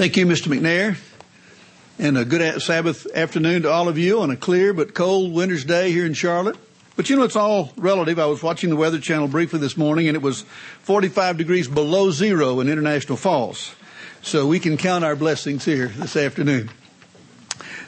Thank you, Mr. McNair. And a good Sabbath afternoon to all of you on a clear but cold winter's day here in Charlotte. But you know, it's all relative. I was watching the Weather Channel briefly this morning and it was 45 degrees below zero in International Falls. So we can count our blessings here this afternoon.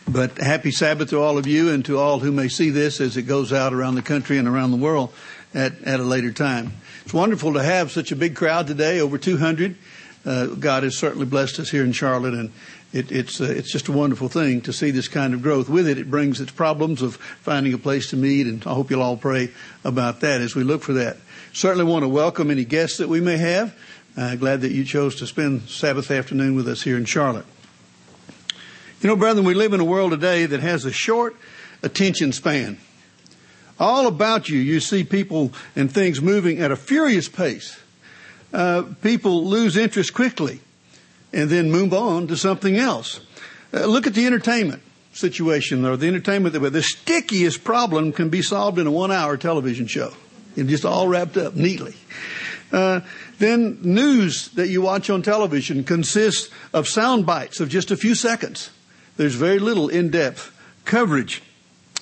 But happy Sabbath to all of you and to all who may see this as it goes out around the country and around the world at, at a later time. It's wonderful to have such a big crowd today, over 200 uh, God has certainly blessed us here in Charlotte, and it, it's uh, it's just a wonderful thing to see this kind of growth. With it, it brings its problems of finding a place to meet, and I hope you'll all pray about that as we look for that. Certainly want to welcome any guests that we may have. Uh, glad that you chose to spend Sabbath afternoon with us here in Charlotte. You know, brethren, we live in a world today that has a short attention span. All about you, you see people and things moving at a furious pace uh, people lose interest quickly and then move on to something else. Uh, look at the entertainment situation or the entertainment that the stickiest problem can be solved in a one hour television show. It's just all wrapped up neatly. Uh, then news that you watch on television consists of sound bites of just a few seconds. There's very little in-depth coverage.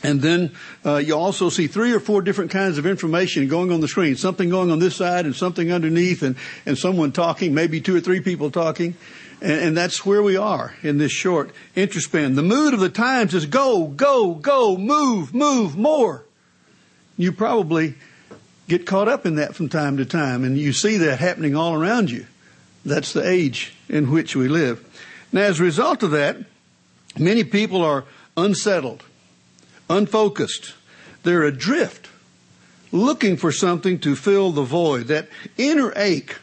And then uh, you also see three or four different kinds of information going on the screen. Something going on this side and something underneath and, and someone talking, maybe two or three people talking. And, and that's where we are in this short interest span. The mood of the times is go, go, go, move, move, more. You probably get caught up in that from time to time and you see that happening all around you. That's the age in which we live. Now as a result of that, many people are unsettled unfocused. They're adrift, looking for something to fill the void, that inner ache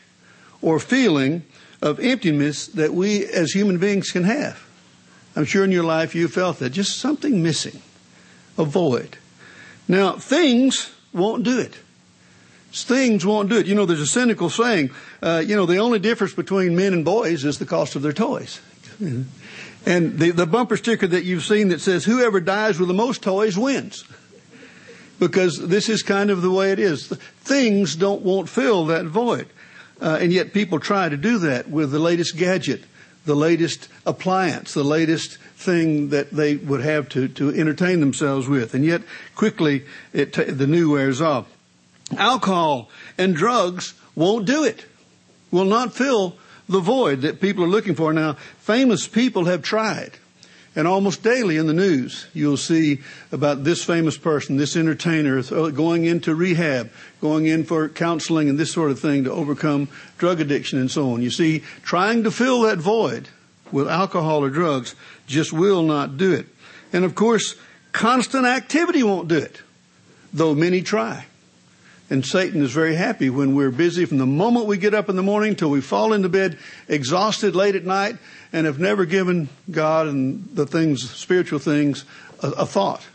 or feeling of emptiness that we as human beings can have. I'm sure in your life you felt that. Just something missing, a void. Now, things won't do it. Things won't do it. You know, there's a cynical saying, uh, you know, the only difference between men and boys is the cost of their toys. And the, the bumper sticker that you've seen that says, whoever dies with the most toys wins. Because this is kind of the way it is. Things don't, won't fill that void. Uh, and yet people try to do that with the latest gadget, the latest appliance, the latest thing that they would have to, to entertain themselves with. And yet quickly it, the new wears off. Alcohol and drugs won't do it. Will not fill the void that people are looking for. Now, famous people have tried. And almost daily in the news, you'll see about this famous person, this entertainer uh, going into rehab, going in for counseling and this sort of thing to overcome drug addiction and so on. You see, trying to fill that void with alcohol or drugs just will not do it. And of course, constant activity won't do it, though many try. And Satan is very happy when we're busy from the moment we get up in the morning till we fall into bed exhausted late at night and have never given God and the things, spiritual things, a, a thought.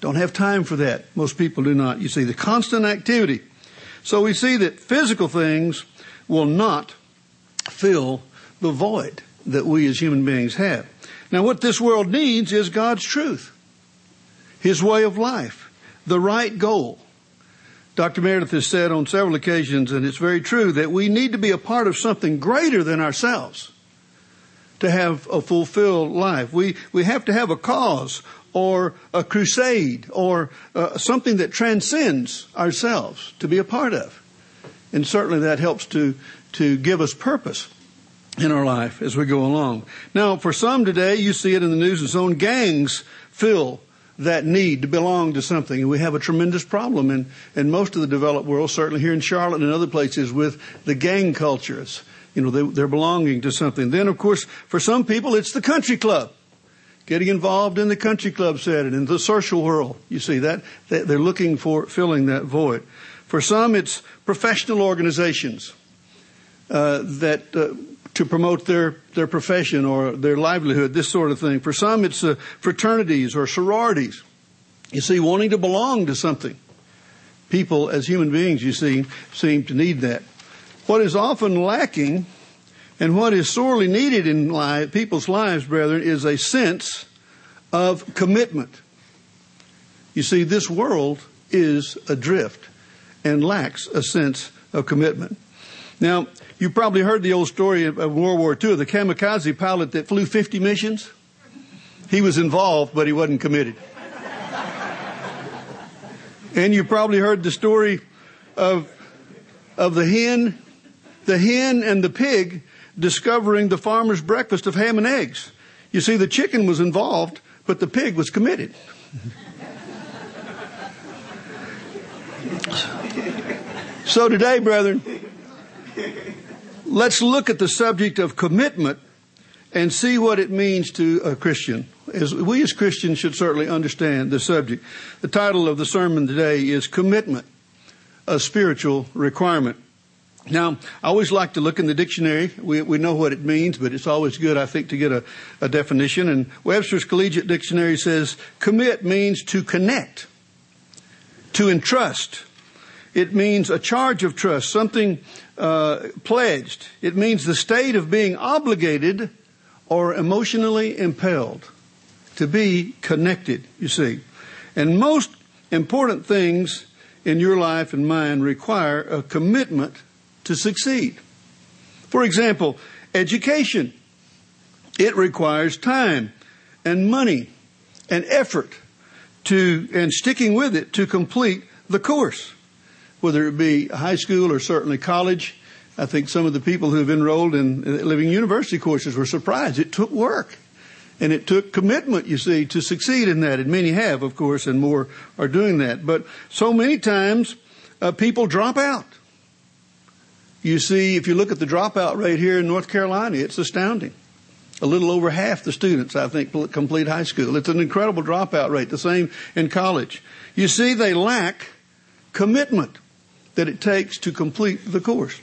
Don't have time for that. Most people do not. You see, the constant activity. So we see that physical things will not fill the void that we as human beings have. Now what this world needs is God's truth. His way of life. The right goal Dr. Meredith has said on several occasions, and it's very true, that we need to be a part of something greater than ourselves to have a fulfilled life. We, we have to have a cause or a crusade or uh, something that transcends ourselves to be a part of. And certainly that helps to, to give us purpose in our life as we go along. Now, for some today, you see it in the news and so gangs fill that need to belong to something. And we have a tremendous problem in, in most of the developed world, certainly here in Charlotte and other places with the gang cultures. You know, they, they're belonging to something. Then, of course, for some people, it's the country club. Getting involved in the country club setting, in the social world. You see that? They're looking for filling that void. For some, it's professional organizations uh, that uh, to promote their, their profession or their livelihood, this sort of thing. For some, it's uh, fraternities or sororities. You see, wanting to belong to something. People, as human beings, you see, seem to need that. What is often lacking and what is sorely needed in people's lives, brethren, is a sense of commitment. You see, this world is adrift and lacks a sense of commitment. Now, you probably heard the old story of World War II, the kamikaze pilot that flew 50 missions. He was involved, but he wasn't committed. and you probably heard the story of, of the hen, the hen and the pig discovering the farmer's breakfast of ham and eggs. You see, the chicken was involved, but the pig was committed. so today, brethren, let's look at the subject of commitment and see what it means to a Christian. As we as Christians should certainly understand the subject. The title of the sermon today is Commitment, a Spiritual Requirement. Now, I always like to look in the dictionary. We, we know what it means, but it's always good, I think, to get a, a definition. And Webster's Collegiate Dictionary says commit means to connect, to entrust. It means a charge of trust, something uh, pledged. It means the state of being obligated or emotionally impelled to be connected, you see. And most important things in your life and mine require a commitment to succeed. For example, education. It requires time and money and effort to, and sticking with it to complete the course whether it be high school or certainly college. I think some of the people who have enrolled in living university courses were surprised. It took work. And it took commitment, you see, to succeed in that. And many have, of course, and more are doing that. But so many times, uh, people drop out. You see, if you look at the dropout rate here in North Carolina, it's astounding. A little over half the students, I think, complete high school. It's an incredible dropout rate. The same in college. You see, they lack commitment that it takes to complete the course.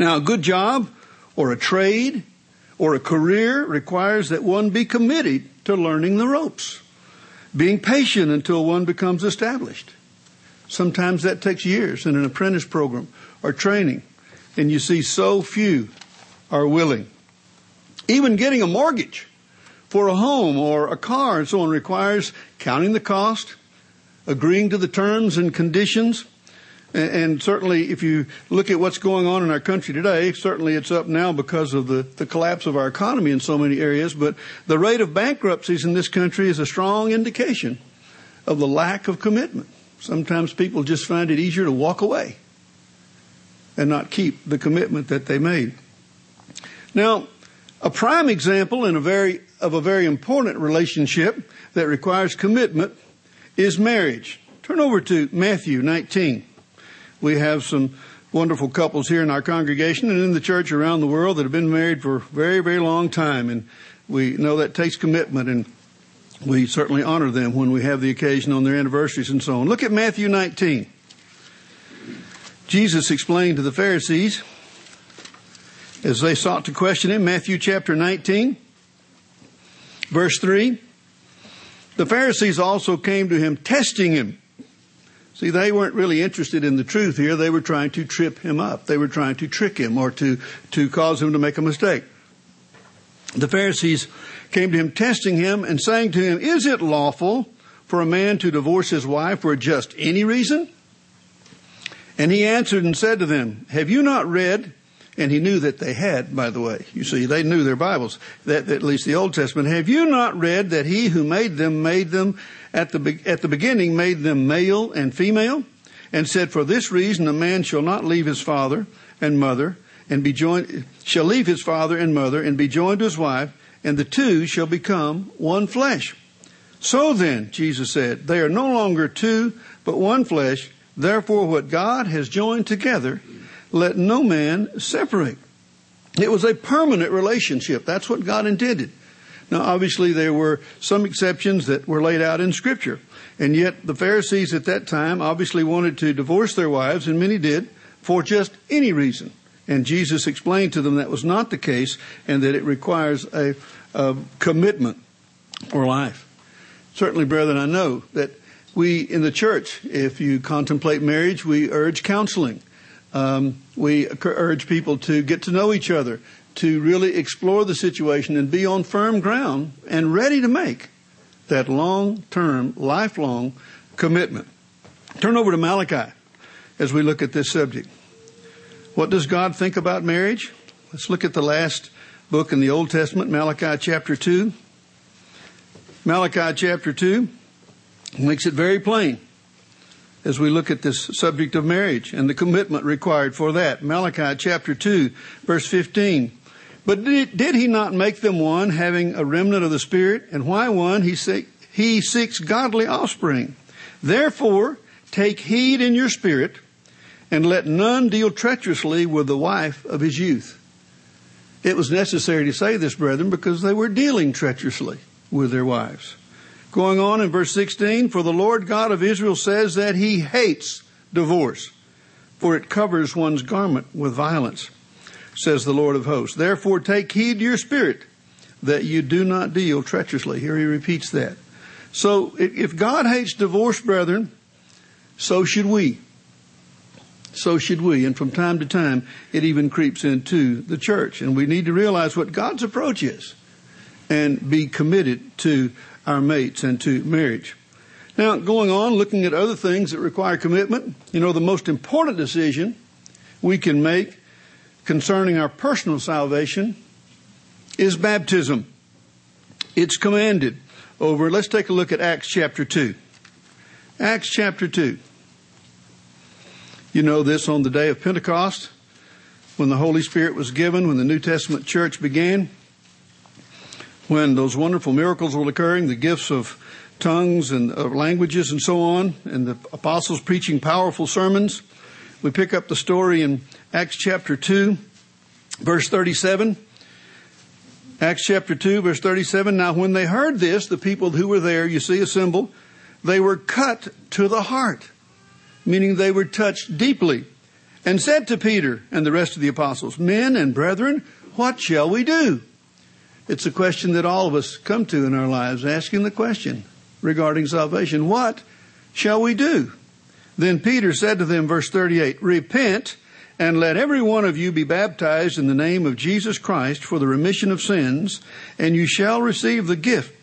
Now, a good job or a trade or a career requires that one be committed to learning the ropes, being patient until one becomes established. Sometimes that takes years in an apprentice program or training, and you see so few are willing. Even getting a mortgage for a home or a car and so on requires counting the cost, agreeing to the terms and conditions, and certainly, if you look at what's going on in our country today, certainly it's up now because of the, the collapse of our economy in so many areas. But the rate of bankruptcies in this country is a strong indication of the lack of commitment. Sometimes people just find it easier to walk away and not keep the commitment that they made. Now, a prime example in a very, of a very important relationship that requires commitment is marriage. Turn over to Matthew 19 we have some wonderful couples here in our congregation and in the church around the world that have been married for a very, very long time. And we know that takes commitment and we certainly honor them when we have the occasion on their anniversaries and so on. Look at Matthew 19. Jesus explained to the Pharisees as they sought to question him, Matthew chapter 19, verse 3. The Pharisees also came to him testing him See, they weren't really interested in the truth here. They were trying to trip him up. They were trying to trick him or to, to cause him to make a mistake. The Pharisees came to him testing him and saying to him, Is it lawful for a man to divorce his wife for just any reason? And he answered and said to them, Have you not read? And he knew that they had, by the way. You see, they knew their Bibles, that, at least the Old Testament. Have you not read that he who made them made them at the, at the beginning made them male and female, and said, For this reason a man shall not leave his father and mother, and be joined, shall leave his father and mother, and be joined to his wife, and the two shall become one flesh. So then, Jesus said, they are no longer two, but one flesh. Therefore, what God has joined together, let no man separate. It was a permanent relationship. That's what God intended. Now, obviously, there were some exceptions that were laid out in Scripture. And yet, the Pharisees at that time obviously wanted to divorce their wives, and many did, for just any reason. And Jesus explained to them that was not the case, and that it requires a, a commitment for life. Certainly, brethren, I know that we in the church, if you contemplate marriage, we urge counseling. Um, we urge people to get to know each other, to really explore the situation and be on firm ground and ready to make that long term, lifelong commitment. Turn over to Malachi as we look at this subject. What does God think about marriage? Let's look at the last book in the Old Testament, Malachi chapter 2. Malachi chapter 2 makes it very plain as we look at this subject of marriage and the commitment required for that. Malachi chapter 2, verse 15. But did, he not make them one, having a remnant of the Spirit? And why one? He, say, he seeks godly offspring. Therefore, take heed in your spirit, and let none deal treacherously with the wife of his youth. It was necessary to say this, brethren, because they were dealing treacherously with their wives. Going on in verse 16, for the Lord God of Israel says that he hates divorce, for it covers one's garment with violence, says the Lord of hosts. Therefore take heed to your spirit that you do not deal treacherously. Here he repeats that. So if God hates divorce, brethren, so should we. So should we. And from time to time, it even creeps into the church. And we need to realize what God's approach is and be committed to our mates and to marriage. Now, going on, looking at other things that require commitment, you know, the most important decision we can make concerning our personal salvation is baptism. It's commanded over. Let's take a look at Acts chapter 2. Acts chapter 2. You know this on the day of Pentecost, when the Holy Spirit was given, when the New Testament church began, when those wonderful miracles were occurring, the gifts of tongues and of languages and so on, and the apostles preaching powerful sermons. We pick up the story in Acts chapter 2, verse 37. Acts chapter 2, verse 37. Now, when they heard this, the people who were there, you see, assembled, they were cut to the heart meaning they were touched deeply, and said to Peter and the rest of the apostles, Men and brethren, what shall we do? It's a question that all of us come to in our lives, asking the question regarding salvation. What shall we do? Then Peter said to them, verse 38, Repent and let every one of you be baptized in the name of Jesus Christ for the remission of sins, and you shall receive the gift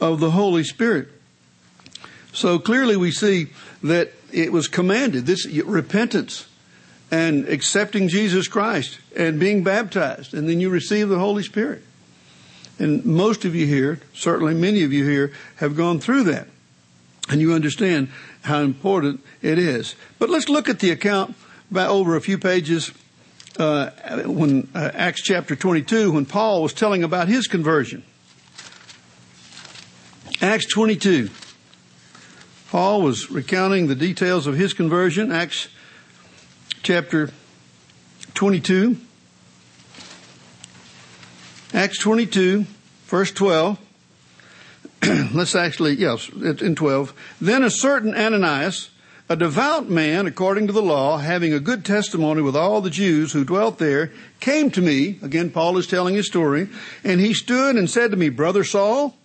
of the Holy Spirit. So clearly we see that it was commanded this repentance and accepting Jesus Christ and being baptized, and then you receive the Holy Spirit. And most of you here, certainly many of you here, have gone through that. And you understand how important it is. But let's look at the account by over a few pages uh, when uh, Acts chapter 22, when Paul was telling about his conversion. Acts 22. Paul was recounting the details of his conversion, Acts chapter 22. Acts 22, verse 12. Let's actually, yes, in 12. Then a certain Ananias, a devout man according to the law, having a good testimony with all the Jews who dwelt there, came to me. Again, Paul is telling his story. And he stood and said to me, Brother Saul,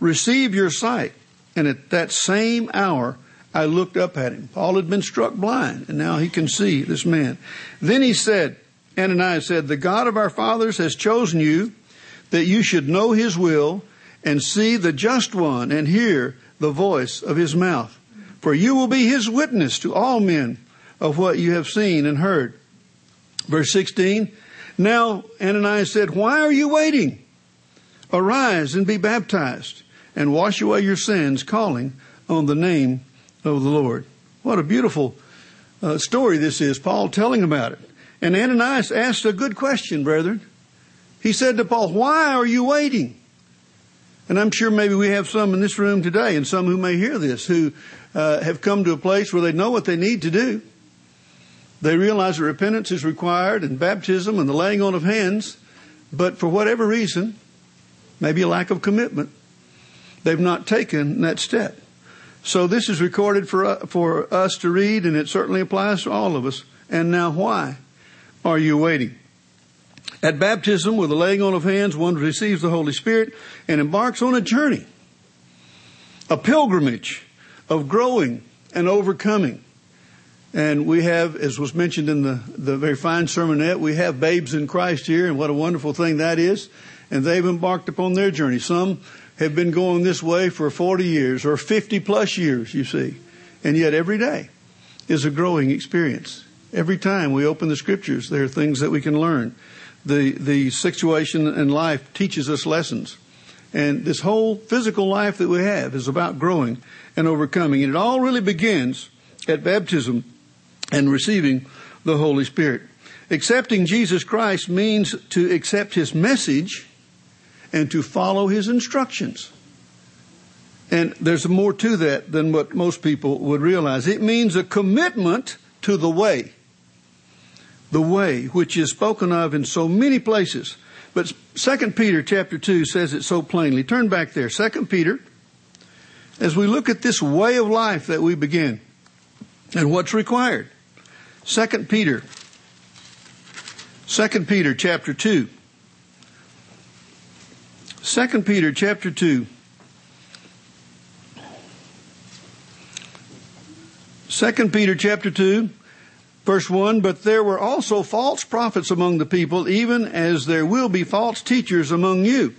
receive your sight. And at that same hour, I looked up at him. Paul had been struck blind, and now he can see this man. Then he said, Ananias said, The God of our fathers has chosen you that you should know his will and see the just one and hear the voice of his mouth. For you will be his witness to all men of what you have seen and heard. Verse 16. Now Ananias said, Why are you waiting? Arise and be baptized and wash away your sins, calling on the name of the Lord. What a beautiful uh, story this is, Paul telling about it. And Ananias asked a good question, brethren. He said to Paul, Why are you waiting? And I'm sure maybe we have some in this room today and some who may hear this who uh, have come to a place where they know what they need to do. They realize that repentance is required and baptism and the laying on of hands, but for whatever reason, maybe a lack of commitment, They've not taken that step. So this is recorded for, uh, for us to read, and it certainly applies to all of us. And now, why are you waiting? At baptism, with the laying on of hands, one receives the Holy Spirit and embarks on a journey, a pilgrimage of growing and overcoming. And we have, as was mentioned in the, the very fine sermonette, we have babes in Christ here, and what a wonderful thing that is. And they've embarked upon their journey. Some have been going this way for 40 years or 50 plus years, you see. And yet every day is a growing experience Every time we open the scriptures, there are things that we can learn. The, the situation in life teaches us lessons. And this whole physical life that we have is about growing and overcoming. And it all really begins at baptism and receiving the Holy Spirit. Accepting Jesus Christ means to accept His message and to follow His instructions. And there's more to that than what most people would realize. It means a commitment to the way. The way, which is spoken of in so many places. But 2 Peter chapter 2 says it so plainly. Turn back there. 2 Peter, as we look at this way of life that we begin and what's required. 2 Peter 2 Peter chapter 2. 2 Peter chapter 2. 2 Peter chapter 2, verse 1, but there were also false prophets among the people, even as there will be false teachers among you.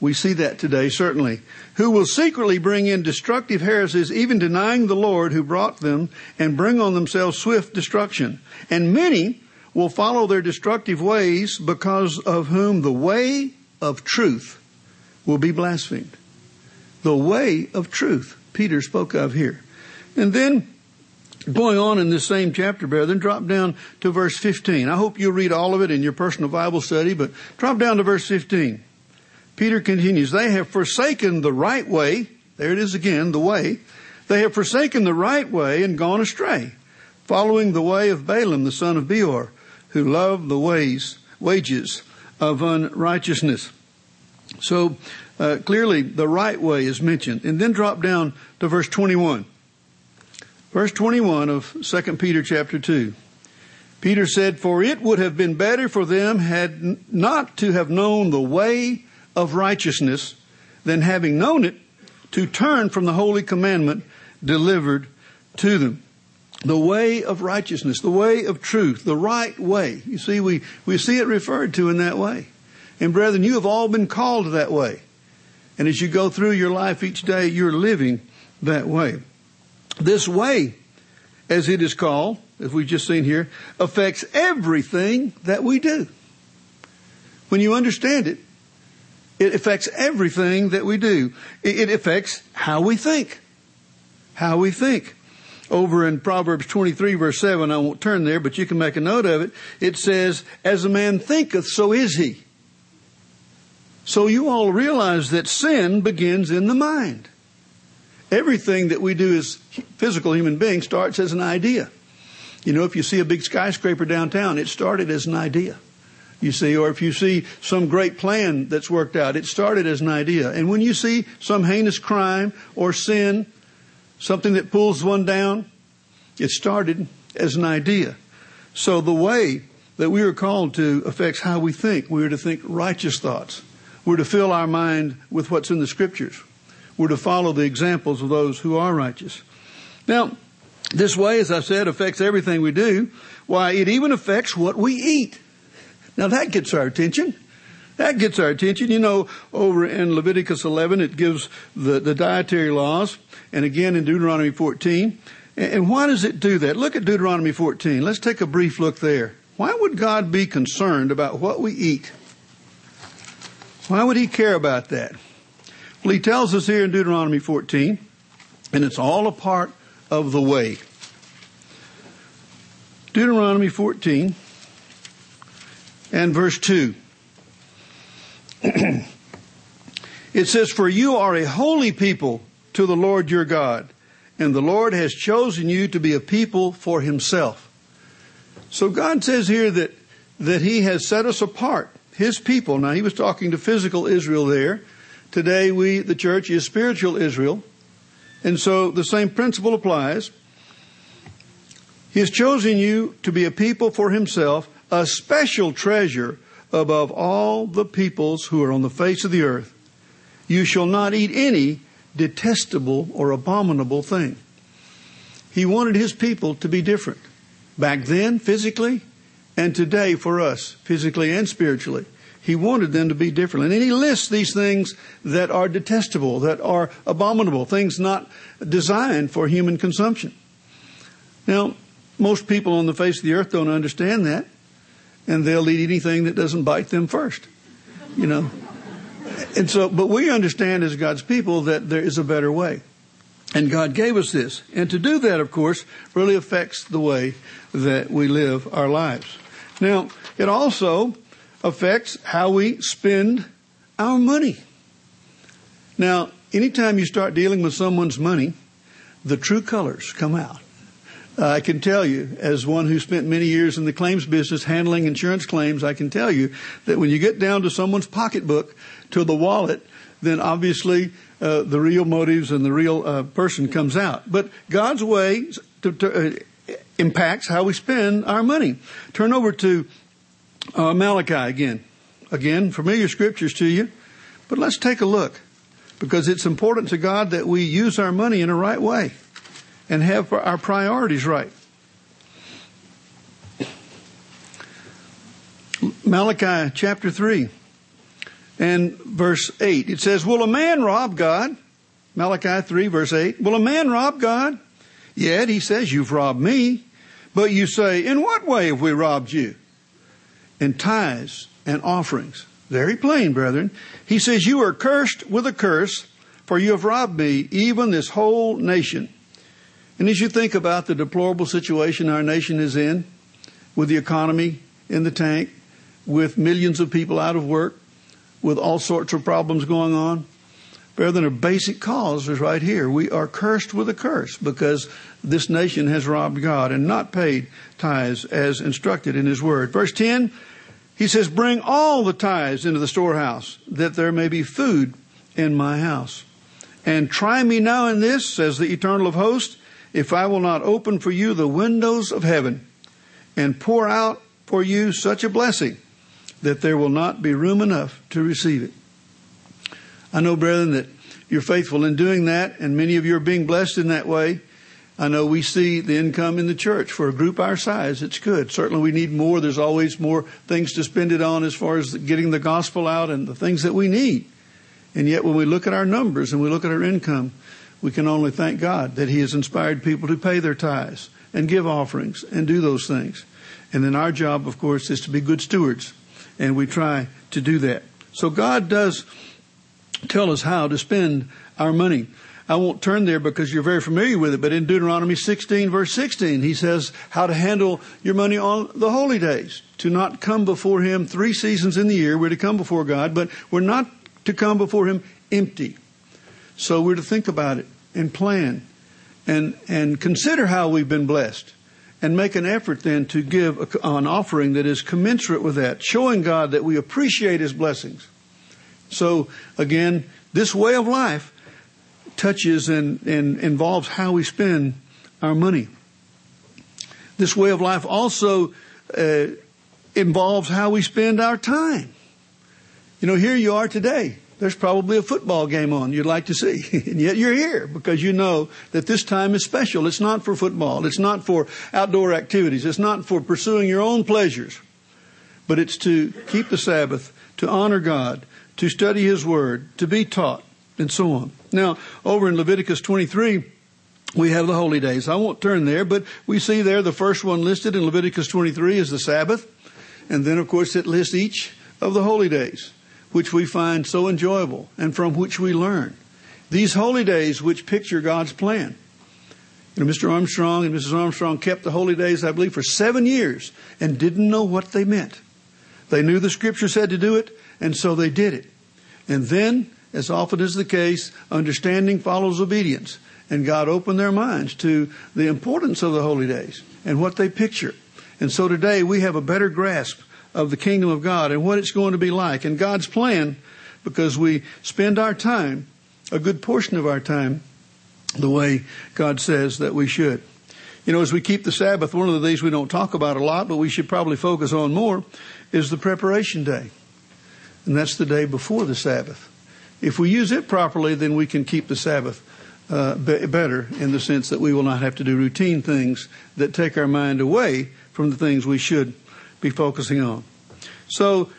We see that today, certainly, who will secretly bring in destructive heresies, even denying the Lord who brought them, and bring on themselves swift destruction. And many will follow their destructive ways because of whom the way of truth will be blasphemed. The way of truth, Peter spoke of here. And then, going on in this same chapter, brethren, drop down to verse 15. I hope you'll read all of it in your personal Bible study, but drop down to verse 15. Peter continues, They have forsaken the right way. There it is again, the way. They have forsaken the right way and gone astray, following the way of Balaam the son of Beor who loved the ways, wages of unrighteousness. So uh, clearly the right way is mentioned. And then drop down to verse 21. Verse 21 of 2 Peter chapter 2. Peter said, For it would have been better for them had not to have known the way of righteousness than having known it to turn from the holy commandment delivered to them the way of righteousness, the way of truth, the right way. You see, we, we see it referred to in that way. And brethren, you have all been called that way. And as you go through your life each day, you're living that way. This way, as it is called, as we've just seen here, affects everything that we do. When you understand it, it affects everything that we do. It affects how we think. How we think over in Proverbs 23 verse 7, I won't turn there, but you can make a note of it. It says, as a man thinketh, so is he. So you all realize that sin begins in the mind. Everything that we do as physical human beings starts as an idea. You know, if you see a big skyscraper downtown, it started as an idea. You see, or if you see some great plan that's worked out, it started as an idea. And when you see some heinous crime or sin, something that pulls one down. It started as an idea. So the way that we are called to affects how we think. We are to think righteous thoughts. We're to fill our mind with what's in the scriptures. We're to follow the examples of those who are righteous. Now, this way, as I said, affects everything we do. Why, it even affects what we eat. Now that gets our attention. That gets our attention. You know, over in Leviticus 11, it gives the, the dietary laws, and again in Deuteronomy 14. And why does it do that? Look at Deuteronomy 14. Let's take a brief look there. Why would God be concerned about what we eat? Why would He care about that? Well, He tells us here in Deuteronomy 14, and it's all a part of the way. Deuteronomy 14 and verse 2. it says, For you are a holy people to the Lord your God, and the Lord has chosen you to be a people for himself. So God says here that, that he has set us apart, his people. Now he was talking to physical Israel there. Today we, the church, is spiritual Israel. And so the same principle applies. He has chosen you to be a people for himself, a special treasure above all the peoples who are on the face of the earth. You shall not eat any detestable or abominable thing. He wanted his people to be different. Back then, physically, and today for us, physically and spiritually. He wanted them to be different. And then he lists these things that are detestable, that are abominable, things not designed for human consumption. Now, most people on the face of the earth don't understand that, and they'll eat anything that doesn't bite them first. You know? And so, but we understand as God's people that there is a better way. And God gave us this. And to do that, of course, really affects the way that we live our lives. Now, it also affects how we spend our money. Now, anytime you start dealing with someone's money, the true colors come out. Uh, I can tell you, as one who spent many years in the claims business handling insurance claims, I can tell you that when you get down to someone's pocketbook, to the wallet, then obviously uh, the real motives and the real uh, person comes out. But God's way to, to, uh, impacts how we spend our money. Turn over to uh, Malachi again. Again, familiar scriptures to you, but let's take a look because it's important to God that we use our money in a right way and have our priorities right. Malachi chapter 3 and verse 8. It says, Will a man rob God? Malachi 3 verse 8. Will a man rob God? Yet he says, You've robbed me. But you say, In what way have we robbed you? In tithes and offerings. Very plain, brethren. He says, You are cursed with a curse, for you have robbed me, even this whole nation. And as you think about the deplorable situation our nation is in, with the economy in the tank, with millions of people out of work, with all sorts of problems going on, brethren, a basic cause is right here. We are cursed with a curse because this nation has robbed God and not paid tithes as instructed in His Word. Verse 10, he says, Bring all the tithes into the storehouse, that there may be food in my house. And try me now in this, says the Eternal of hosts, if I will not open for you the windows of heaven and pour out for you such a blessing that there will not be room enough to receive it. I know, brethren, that you're faithful in doing that, and many of you are being blessed in that way. I know we see the income in the church for a group our size. It's good. Certainly we need more. There's always more things to spend it on as far as getting the gospel out and the things that we need. And yet when we look at our numbers and we look at our income, we can only thank God that He has inspired people to pay their tithes and give offerings and do those things. And then our job, of course, is to be good stewards. And we try to do that. So God does tell us how to spend our money. I won't turn there because you're very familiar with it, but in Deuteronomy 16 verse 16, he says how to handle your money on the holy days. To not come before him three seasons in the year. We're to come before God, but we're not to come before him empty. So we're to think about it and plan and, and consider how we've been blessed and make an effort then to give a, an offering that is commensurate with that, showing God that we appreciate His blessings. So again, this way of life touches and, and involves how we spend our money. This way of life also uh, involves how we spend our time. You know, here you are today there's probably a football game on you'd like to see. and yet you're here because you know that this time is special. It's not for football. It's not for outdoor activities. It's not for pursuing your own pleasures. But it's to keep the Sabbath, to honor God, to study His Word, to be taught, and so on. Now, over in Leviticus 23, we have the holy days. I won't turn there, but we see there the first one listed in Leviticus 23 is the Sabbath. And then, of course, it lists each of the holy days which we find so enjoyable and from which we learn. These holy days which picture God's plan. You know, Mr. Armstrong and Mrs. Armstrong kept the holy days, I believe, for seven years and didn't know what they meant. They knew the scripture said to do it, and so they did it. And then, as often is the case, understanding follows obedience. And God opened their minds to the importance of the holy days and what they picture. And so today we have a better grasp of the kingdom of God and what it's going to be like and God's plan because we spend our time, a good portion of our time, the way God says that we should. You know, as we keep the Sabbath, one of the things we don't talk about a lot, but we should probably focus on more, is the preparation day. And that's the day before the Sabbath. If we use it properly, then we can keep the Sabbath uh, be- better in the sense that we will not have to do routine things that take our mind away from the things we should be focusing on. So,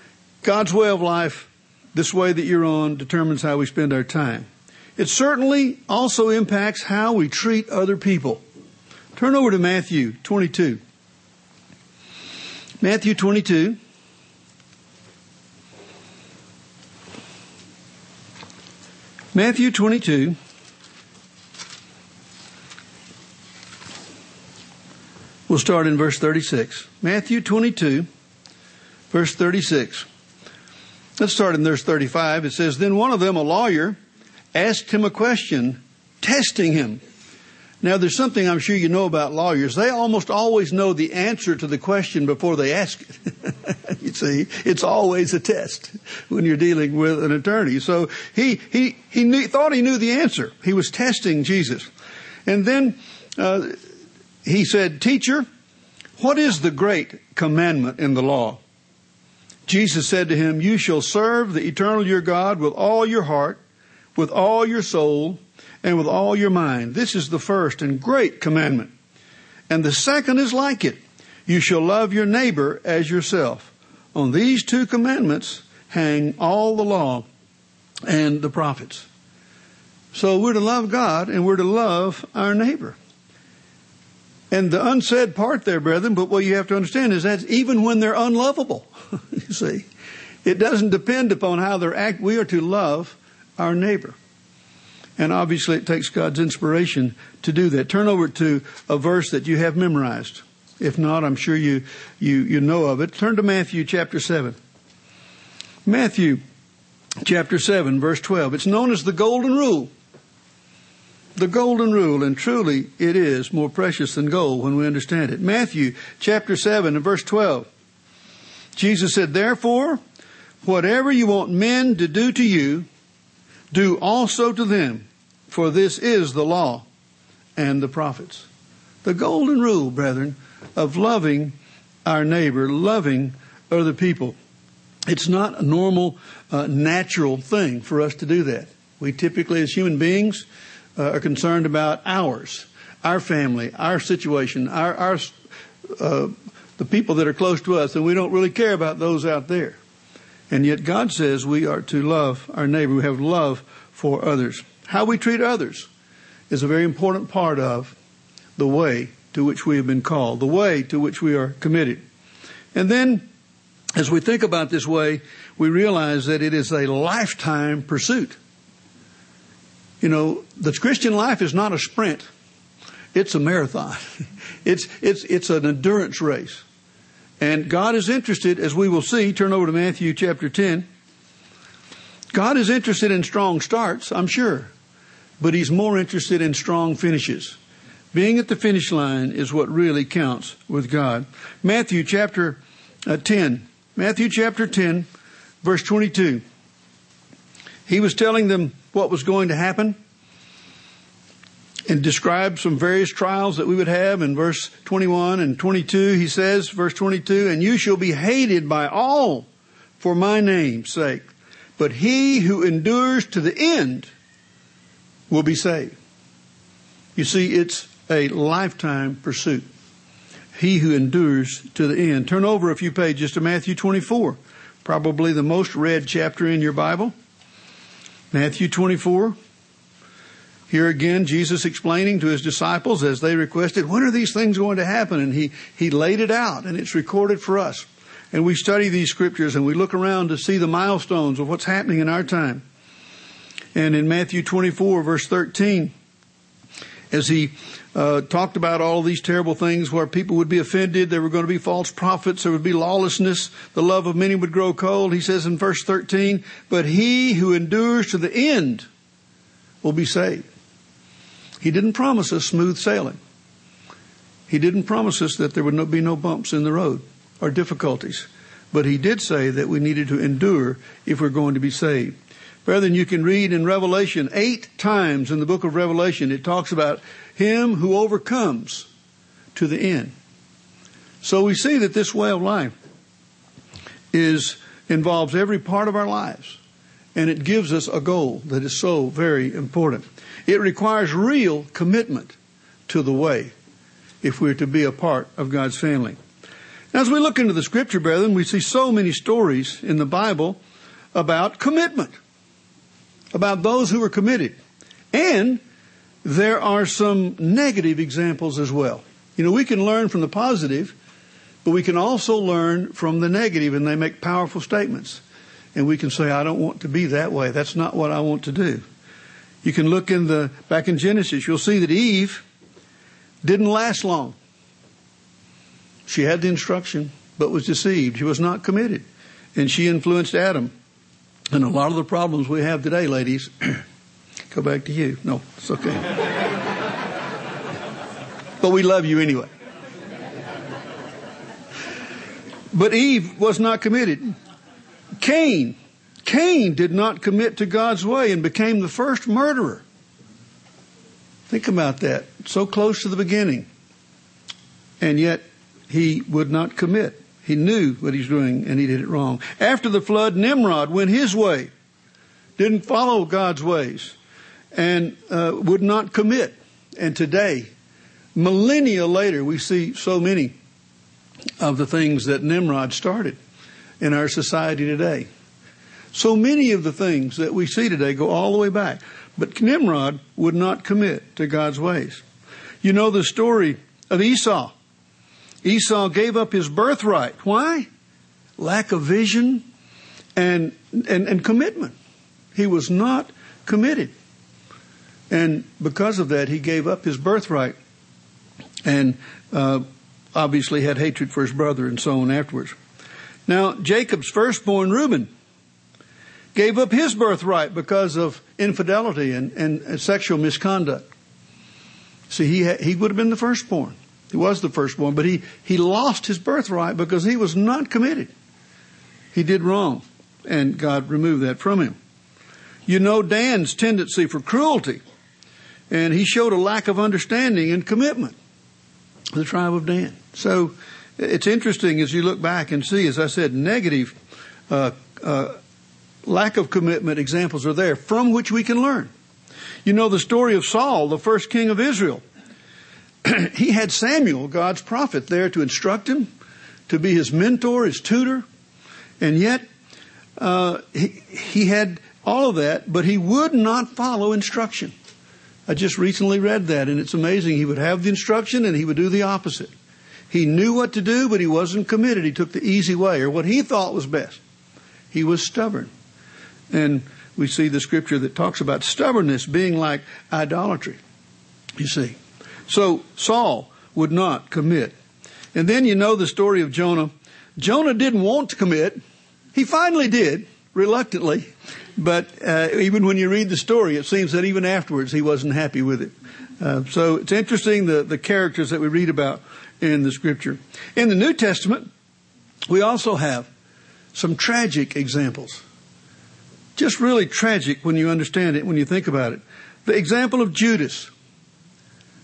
God's way of life, this way that you're on, determines how we spend our time. It certainly also impacts how we treat other people. Turn over to Matthew 22. Matthew 22. Matthew 22. We'll start in verse 36. Matthew 22, verse 36. Let's start in verse 35. It says, Then one of them, a lawyer, asked him a question, testing him. Now, there's something I'm sure you know about lawyers. They almost always know the answer to the question before they ask it. you see, it's always a test when you're dealing with an attorney. So he he he knew, thought he knew the answer. He was testing Jesus, and then uh, he said, "Teacher, what is the great commandment in the law?" Jesus said to him, "You shall serve the eternal your God with all your heart, with all your soul." And with all your mind. This is the first and great commandment. And the second is like it. You shall love your neighbor as yourself. On these two commandments hang all the law and the prophets. So we're to love God and we're to love our neighbor. And the unsaid part there, brethren, but what you have to understand is that even when they're unlovable, you see, it doesn't depend upon how they're act. We are to love our neighbor. And obviously it takes God's inspiration to do that. Turn over to a verse that you have memorized. If not, I'm sure you, you, you know of it. Turn to Matthew chapter 7. Matthew chapter 7 verse 12. It's known as the golden rule. The golden rule, and truly it is more precious than gold when we understand it. Matthew chapter 7 and verse 12. Jesus said, therefore, whatever you want men to do to you, do also to them for this is the law and the prophets. The golden rule, brethren, of loving our neighbor, loving other people. It's not a normal, uh, natural thing for us to do that. We typically, as human beings, uh, are concerned about ours, our family, our situation, our, our uh, the people that are close to us, and we don't really care about those out there. And yet God says we are to love our neighbor. We have love for others. How we treat others is a very important part of the way to which we have been called, the way to which we are committed. And then, as we think about this way, we realize that it is a lifetime pursuit. You know, the Christian life is not a sprint. It's a marathon. It's, it's, it's an endurance race. And God is interested, as we will see, turn over to Matthew chapter 10. God is interested in strong starts, I'm sure but he's more interested in strong finishes. Being at the finish line is what really counts with God. Matthew chapter uh, 10. Matthew chapter 10, verse 22. He was telling them what was going to happen and described some various trials that we would have in verse 21 and 22. He says, verse 22, and you shall be hated by all for my name's sake. But he who endures to the end will be saved. You see, it's a lifetime pursuit. He who endures to the end. Turn over a few pages to Matthew 24, probably the most read chapter in your Bible. Matthew 24. Here again, Jesus explaining to his disciples as they requested, when are these things going to happen? And he, he laid it out and it's recorded for us. And we study these scriptures and we look around to see the milestones of what's happening in our time. And in Matthew 24, verse 13, as he uh, talked about all these terrible things where people would be offended, there were going to be false prophets, there would be lawlessness, the love of many would grow cold. He says in verse 13, but he who endures to the end will be saved. He didn't promise us smooth sailing. He didn't promise us that there would be no bumps in the road or difficulties. But he did say that we needed to endure if we're going to be saved. Brethren, you can read in Revelation eight times in the book of Revelation, it talks about him who overcomes to the end. So we see that this way of life is, involves every part of our lives. And it gives us a goal that is so very important. It requires real commitment to the way if we're to be a part of God's family. As we look into the scripture, brethren, we see so many stories in the Bible about commitment about those who are committed. And there are some negative examples as well. You know, we can learn from the positive, but we can also learn from the negative, and they make powerful statements. And we can say, I don't want to be that way. That's not what I want to do. You can look in the, back in Genesis, you'll see that Eve didn't last long. She had the instruction, but was deceived. She was not committed. And she influenced Adam. And a lot of the problems we have today, ladies, go back to you. No, it's okay. but we love you anyway. But Eve was not committed. Cain, Cain did not commit to God's way and became the first murderer. Think about that. So close to the beginning. And yet he would not commit. He knew what he was doing and he did it wrong. After the flood, Nimrod went his way, didn't follow God's ways, and uh, would not commit. And today, millennia later, we see so many of the things that Nimrod started in our society today. So many of the things that we see today go all the way back. But Nimrod would not commit to God's ways. You know the story of Esau. Esau gave up his birthright. Why? Lack of vision and, and, and commitment. He was not committed. And because of that, he gave up his birthright and uh, obviously had hatred for his brother and so on afterwards. Now, Jacob's firstborn, Reuben, gave up his birthright because of infidelity and, and sexual misconduct. See, he, ha- he would have been the firstborn. He was the firstborn, but he, he lost his birthright because he was not committed. He did wrong, and God removed that from him. You know Dan's tendency for cruelty, and he showed a lack of understanding and commitment. The tribe of Dan. So it's interesting as you look back and see, as I said, negative uh, uh, lack of commitment examples are there from which we can learn. You know the story of Saul, the first king of Israel. he had Samuel, God's prophet, there to instruct him, to be his mentor, his tutor, and yet uh, he, he had all of that, but he would not follow instruction. I just recently read that, and it's amazing. He would have the instruction and he would do the opposite. He knew what to do, but he wasn't committed. He took the easy way or what he thought was best. He was stubborn. And we see the scripture that talks about stubbornness being like idolatry. You see. So Saul would not commit. And then you know the story of Jonah. Jonah didn't want to commit. He finally did, reluctantly. But uh, even when you read the story, it seems that even afterwards he wasn't happy with it. Uh, so it's interesting the, the characters that we read about in the scripture. In the New Testament, we also have some tragic examples. Just really tragic when you understand it, when you think about it. The example of Judas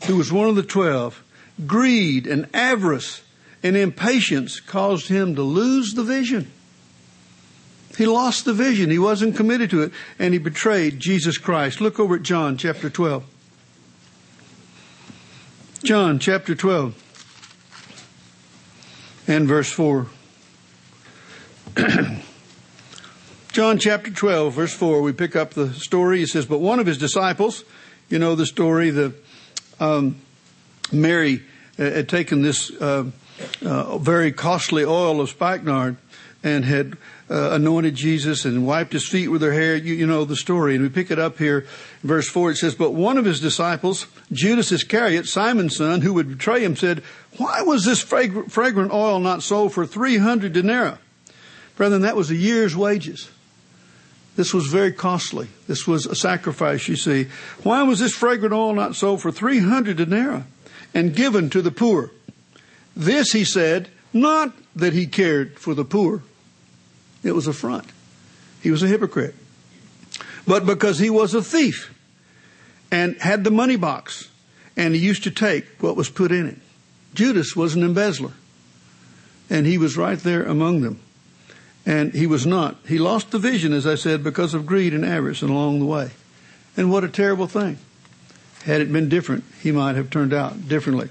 who was one of the twelve, greed and avarice and impatience caused him to lose the vision. He lost the vision. He wasn't committed to it and he betrayed Jesus Christ. Look over at John chapter 12. John chapter 12 and verse 4. John chapter 12 verse 4, we pick up the story. He says, but one of his disciples, you know the story, the um, Mary uh, had taken this uh, uh, very costly oil of spikenard and had uh, anointed Jesus and wiped his feet with her hair. You, you, know the story. And we pick it up here, verse 4. It says, But one of his disciples, Judas Iscariot, Simon's son, who would betray him, said, Why was this fragrant oil not sold for 300 denarii? Brethren, that was a year's wages. This was very costly. This was a sacrifice, you see. Why was this fragrant oil not sold for 300 denarii and given to the poor? This, he said, not that he cared for the poor. It was a front. He was a hypocrite. But because he was a thief and had the money box and he used to take what was put in it. Judas was an embezzler and he was right there among them. And he was not. He lost the vision, as I said, because of greed and avarice and along the way. And what a terrible thing. Had it been different, he might have turned out differently.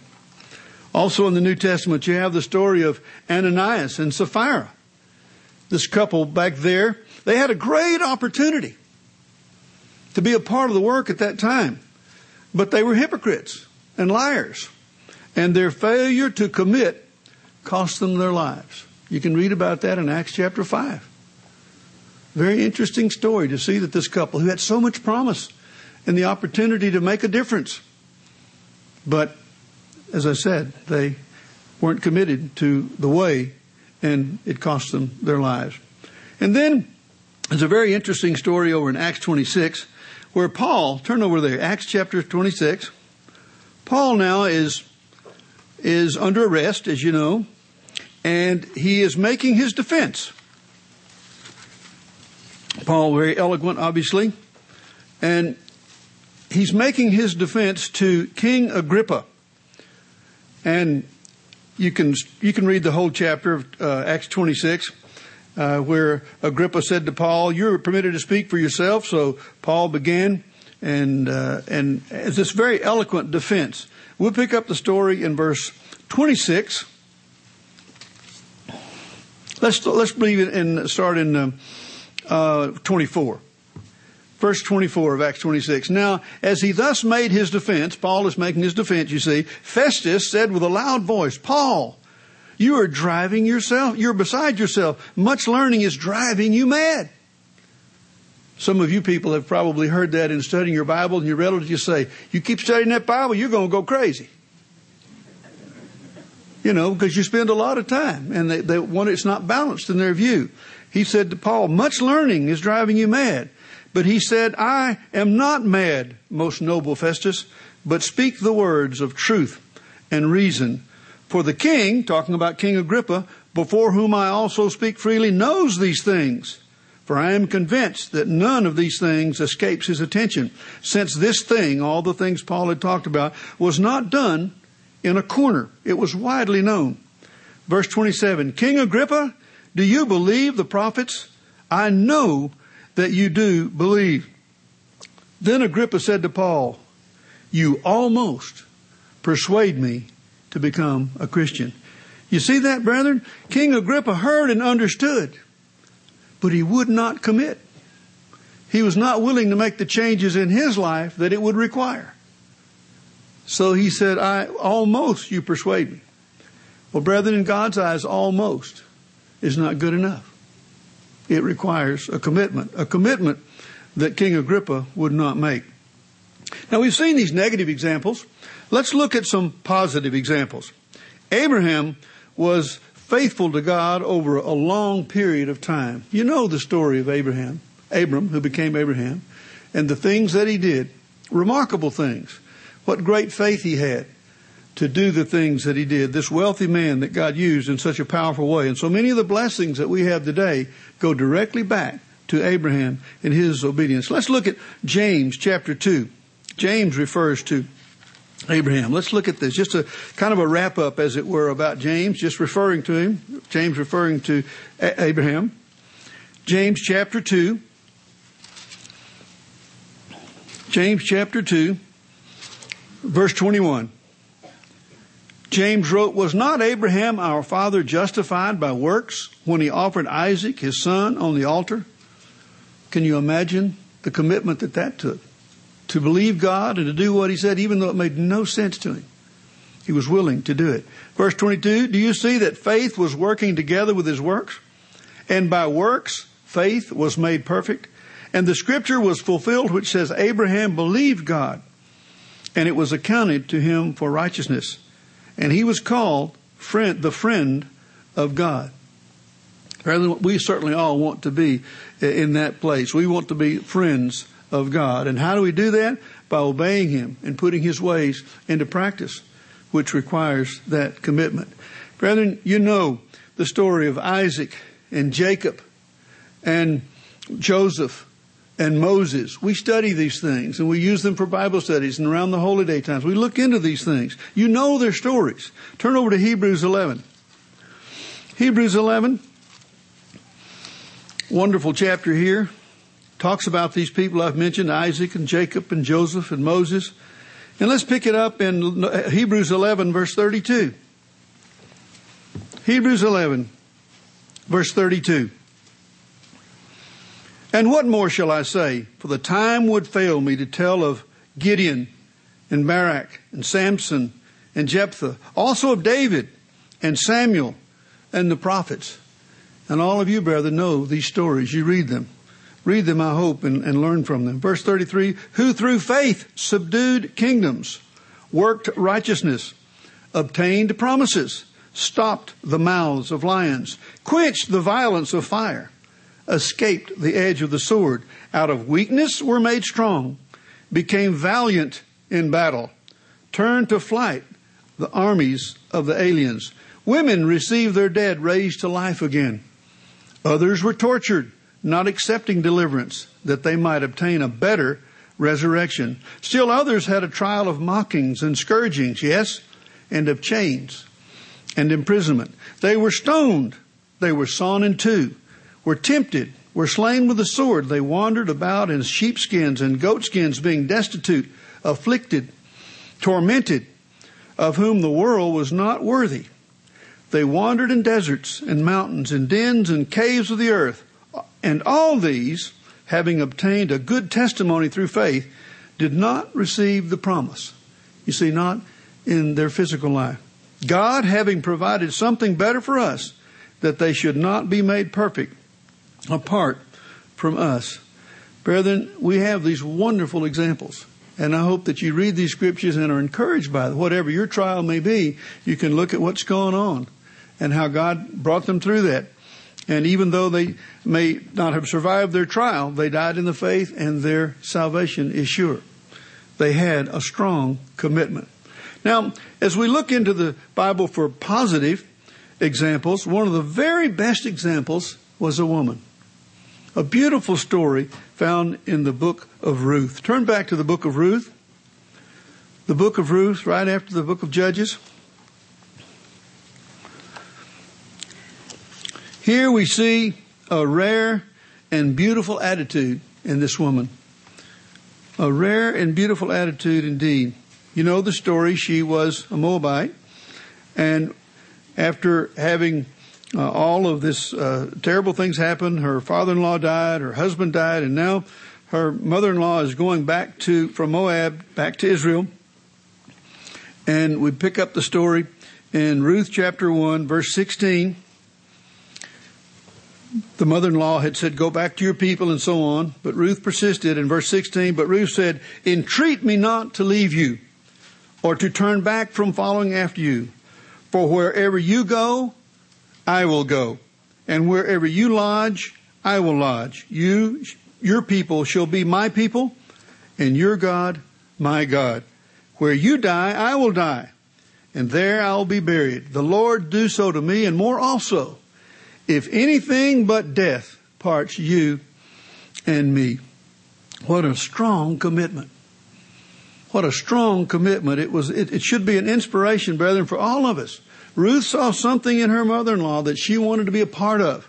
Also in the New Testament, you have the story of Ananias and Sapphira. This couple back there, they had a great opportunity to be a part of the work at that time. But they were hypocrites and liars. And their failure to commit cost them their lives. You can read about that in Acts chapter 5. Very interesting story to see that this couple who had so much promise and the opportunity to make a difference. But as I said, they weren't committed to the way and it cost them their lives. And then there's a very interesting story over in Acts 26 where Paul, turn over there, Acts chapter 26. Paul now is, is under arrest, as you know, and he is making his defense. Paul, very eloquent, obviously, and he's making his defense to King Agrippa. And you can, you can read the whole chapter of uh, Acts 26. Uh, where Agrippa said to Paul, "You're permitted to speak for yourself." So Paul began, and uh, and as this very eloquent defense. We'll pick up the story in verse 26. Let's let's leave it and start in uh, uh, 24. Verse 24 of Acts 26. Now, as he thus made his defense, Paul is making his defense, you see, Festus said with a loud voice, Paul, you are driving yourself, you're beside yourself. Much learning is driving you mad. Some of you people have probably heard that in studying your Bible, and your relatives you say, You keep studying that Bible, you're going to go crazy. You know, because you spend a lot of time, and they, they want it's not balanced in their view. He said to Paul, Much learning is driving you mad. But he said, I am not mad, most noble Festus, but speak the words of truth and reason. For the king, talking about King Agrippa, before whom I also speak freely, knows these things. For I am convinced that none of these things escapes his attention, since this thing, all the things Paul had talked about, was not done in a corner. It was widely known. Verse 27, King Agrippa, do you believe the prophets? I know that you do believe. Then Agrippa said to Paul, You almost persuade me to become a Christian. You see that, brethren? King Agrippa heard and understood but he would not commit. He was not willing to make the changes in his life that it would require. So he said, I almost you persuade me. Well, brethren, in God's eyes, almost is not good enough. It requires a commitment, a commitment that King Agrippa would not make. Now we've seen these negative examples. Let's look at some positive examples. Abraham was faithful to God over a long period of time. You know the story of Abraham, Abram, who became Abraham, and the things that he did. Remarkable things. What great faith he had to do the things that he did. This wealthy man that God used in such a powerful way. And so many of the blessings that we have today go directly back to Abraham and his obedience. Let's look at James chapter 2. James refers to Abraham. Let's look at this. Just a kind of a wrap up, as it were, about James, just referring to him. James referring to a- Abraham. James chapter 2. James chapter 2, verse 21. James wrote, Was not Abraham our father justified by works when he offered Isaac, his son, on the altar? Can you imagine the commitment that that took? to believe God and to do what he said, even though it made no sense to him. He was willing to do it. Verse 22, do you see that faith was working together with his works? And by works, faith was made perfect. And the scripture was fulfilled which says, Abraham believed God, and it was accounted to him for righteousness. And he was called friend, the friend of God. We certainly all want to be in that place. We want to be friends of God. And how do we do that? By obeying Him and putting His ways into practice, which requires that commitment. Brethren, you know the story of Isaac and Jacob and Joseph and Moses. We study these things and we use them for Bible studies and around the holy day times. We look into these things. You know their stories. Turn over to Hebrews 11. Hebrews 11. Wonderful chapter here talks about these people I've mentioned, Isaac and Jacob and Joseph and Moses. And let's pick it up in Hebrews 11 verse 32. Hebrews 11 verse 32. And what more shall I say? For the time would fail me to tell of Gideon and Barak and Samson and Jephthah, also of David and Samuel and the prophets. And all of you, brother, know these stories. You read them. Read them, I hope, and, and learn from them. Verse 33 Who through faith subdued kingdoms, worked righteousness, obtained promises, stopped the mouths of lions, quenched the violence of fire, escaped the edge of the sword, out of weakness were made strong, became valiant in battle, turned to flight the armies of the aliens. Women received their dead raised to life again. Others were tortured, not accepting deliverance, that they might obtain a better resurrection. Still others had a trial of mockings and scourgings, yes, and of chains and imprisonment. They were stoned, they were sawn in two, were tempted, were slain with the sword. They wandered about in sheepskins and goatskins, being destitute, afflicted, tormented, of whom the world was not worthy. They wandered in deserts and mountains, in dens and caves of the earth. And all these, having obtained a good testimony through faith, did not receive the promise. You see, not in their physical life. God having provided something better for us, that they should not be made perfect apart from us. Brethren, we have these wonderful examples. And I hope that you read these scriptures and are encouraged by them. Whatever your trial may be, you can look at what's going on and how God brought them through that. And even though they may not have survived their trial, they died in the faith and their salvation is sure. They had a strong commitment. Now, as we look into the Bible for positive examples, one of the very best examples was a woman. A beautiful story found in the book of Ruth. Turn back to the book of Ruth. The book of Ruth, right after the book of Judges. Here we see a rare and beautiful attitude in this woman. A rare and beautiful attitude indeed. You know the story. She was a Moabite. And after having uh, all of this uh, terrible things happened. her father-in-law died, her husband died, and now her mother-in-law is going back to from Moab back to Israel. And we pick up the story in Ruth chapter 1 verse 16. The mother-in-law had said, go back to your people and so on, but Ruth persisted in verse 16, but Ruth said, entreat me not to leave you or to turn back from following after you. For wherever you go, I will go. And wherever you lodge, I will lodge. You, your people shall be my people, and your God, my God. Where you die, I will die, and there I will be buried. The Lord do so to me, and more also, if anything but death parts you and me. What a strong commitment. What a strong commitment. It was, it, it should be an inspiration, brethren, for all of us. Ruth saw something in her mother-in-law that she wanted to be a part of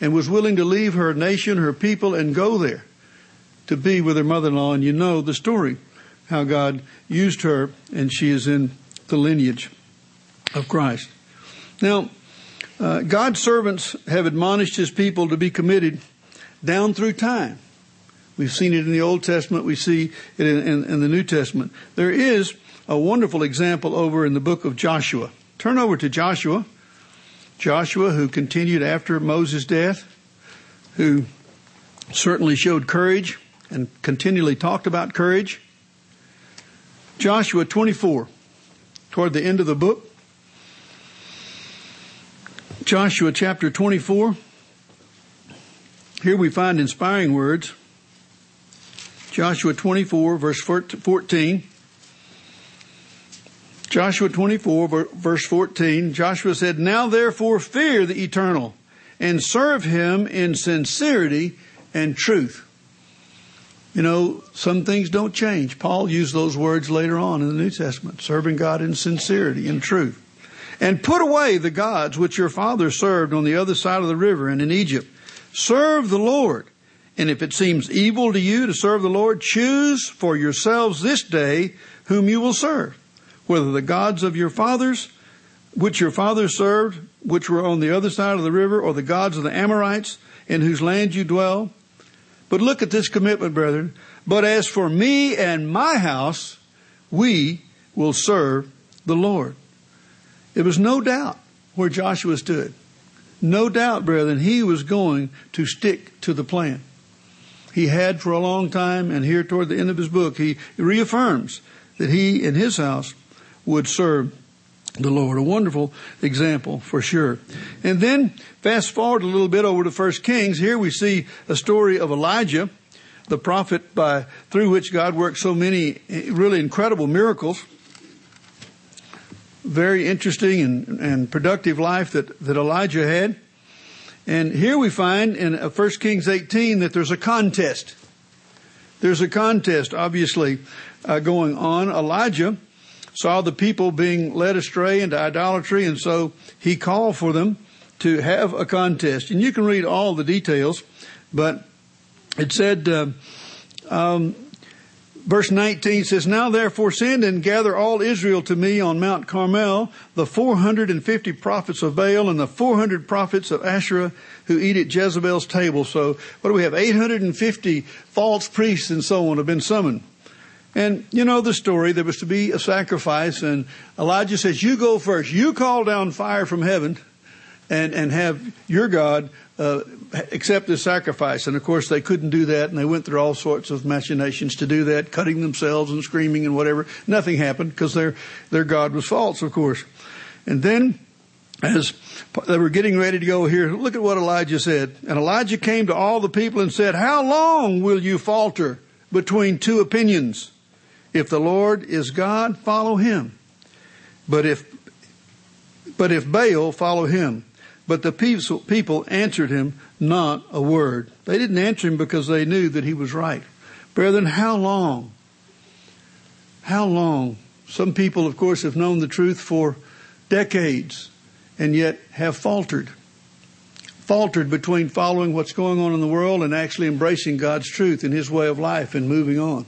and was willing to leave her nation, her people, and go there to be with her mother-in-law. And you know the story, how God used her and she is in the lineage of Christ. Now, uh, God's servants have admonished his people to be committed down through time. We've seen it in the Old Testament. We see it in, in, in, the New Testament. There is a wonderful example over in the book of Joshua. Turn over to Joshua. Joshua, who continued after Moses' death, who certainly showed courage and continually talked about courage. Joshua 24, toward the end of the book. Joshua chapter 24. Here we find inspiring words. Joshua 24 verse 14. Joshua 24 verse 14, Joshua said, Now therefore fear the eternal and serve him in sincerity and truth. You know, some things don't change. Paul used those words later on in the New Testament, serving God in sincerity and truth. And put away the gods which your fathers served on the other side of the river and in Egypt. Serve the Lord. And if it seems evil to you to serve the Lord, choose for yourselves this day whom you will serve, whether the gods of your fathers, which your fathers served, which were on the other side of the river, or the gods of the Amorites, in whose land you dwell. But look at this commitment, brethren. But as for me and my house, we will serve the Lord. It was no doubt where Joshua stood. No doubt, brethren, he was going to stick to the plan. He had for a long time, and here toward the end of his book, he reaffirms that he and his house would serve the Lord. A wonderful example for sure. And then fast forward a little bit over to First Kings. Here we see a story of Elijah, the prophet by through which God worked so many really incredible miracles. Very interesting and, and productive life that, that Elijah had. And here we find in 1 uh, Kings 18 that there's a contest. There's a contest, obviously, uh, going on. Elijah saw the people being led astray into idolatry, and so he called for them to have a contest. And you can read all the details, but it said, uh, um, verse 19 says, Now therefore send and gather all Israel to me on Mount Carmel, the 450 prophets of Baal and the 400 prophets of Asherah who eat at Jezebel's table. So what do we have? 850 false priests and so on have been summoned. And you know the story. There was to be a sacrifice, and Elijah says, "You go first. You call down fire from heaven, and and have your God uh, accept this sacrifice." And of course, they couldn't do that, and they went through all sorts of machinations to do that, cutting themselves and screaming and whatever. Nothing happened because their their God was false, of course. And then, as they were getting ready to go here, look at what Elijah said. And Elijah came to all the people and said, "How long will you falter between two opinions?" If the Lord is God, follow him. But if, but if Baal, follow him. But the people answered him not a word. They didn't answer him because they knew that he was right. Brethren, how long? How long? Some people, of course, have known the truth for decades and yet have faltered. Faltered between following what's going on in the world and actually embracing God's truth in His way of life and moving on.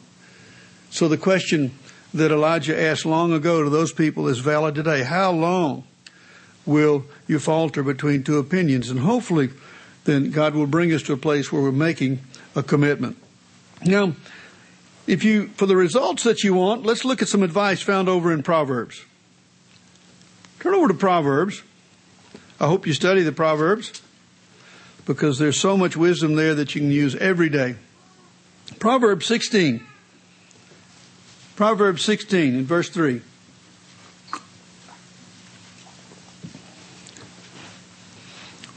So the question that Elijah asked long ago to those people is valid today. How long will you falter between two opinions? And hopefully, then God will bring us to a place where we're making a commitment. Now, if you, for the results that you want, let's look at some advice found over in Proverbs. Turn over to Proverbs. I hope you study the Proverbs because there's so much wisdom there that you can use every day. Proverbs 16. Proverbs 16 in verse 3.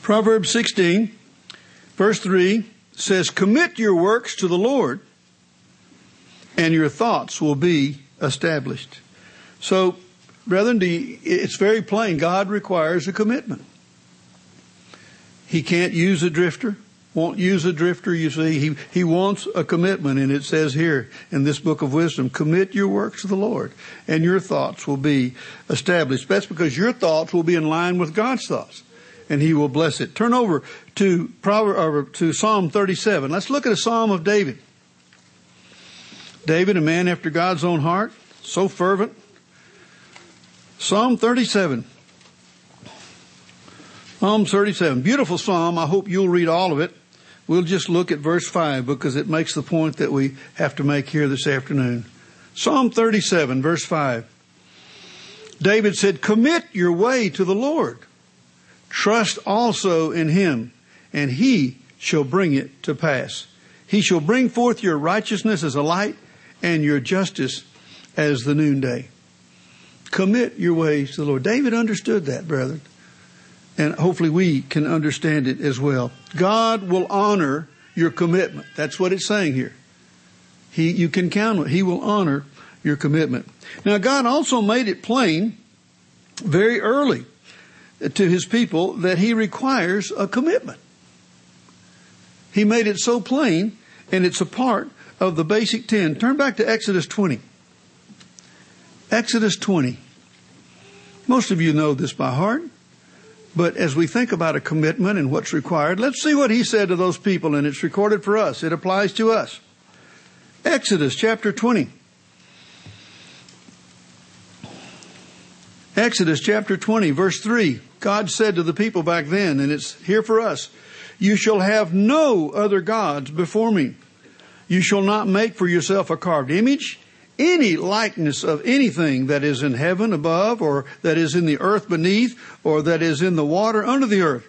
Proverbs 16, verse 3 says, Commit your works to the Lord, and your thoughts will be established. So, brethren, it's very plain. God requires a commitment. He can't use a drifter won't use a drifter, you see. He, he wants a commitment, and it says here in this book of wisdom, commit your works to the Lord, and your thoughts will be established. That's because your thoughts will be in line with God's thoughts, and He will bless it. Turn over to Proverb, to Psalm 37. Let's look at a Psalm of David. David, a man after God's own heart, so fervent. Psalm 37. Psalm 37. Beautiful psalm. I hope you'll read all of it. We'll just look at verse 5 because it makes the point that we have to make here this afternoon. Psalm 37, verse 5. David said, Commit your way to the Lord. Trust also in him, and he shall bring it to pass. He shall bring forth your righteousness as a light and your justice as the noonday. Commit your ways to the Lord. David understood that, brethren and hopefully we can understand it as well. God will honor your commitment. That's what it's saying here. He, you can count on. He will honor your commitment. Now God also made it plain very early to his people that he requires a commitment. He made it so plain and it's a part of the basic 10. Turn back to Exodus 20. Exodus 20. Most of you know this by heart. But as we think about a commitment and what's required, let's see what he said to those people, and it's recorded for us. It applies to us. Exodus chapter 20. Exodus chapter 20, verse 3. God said to the people back then, and it's here for us You shall have no other gods before me. You shall not make for yourself a carved image any likeness of anything that is in heaven above, or that is in the earth beneath, or that is in the water under the earth.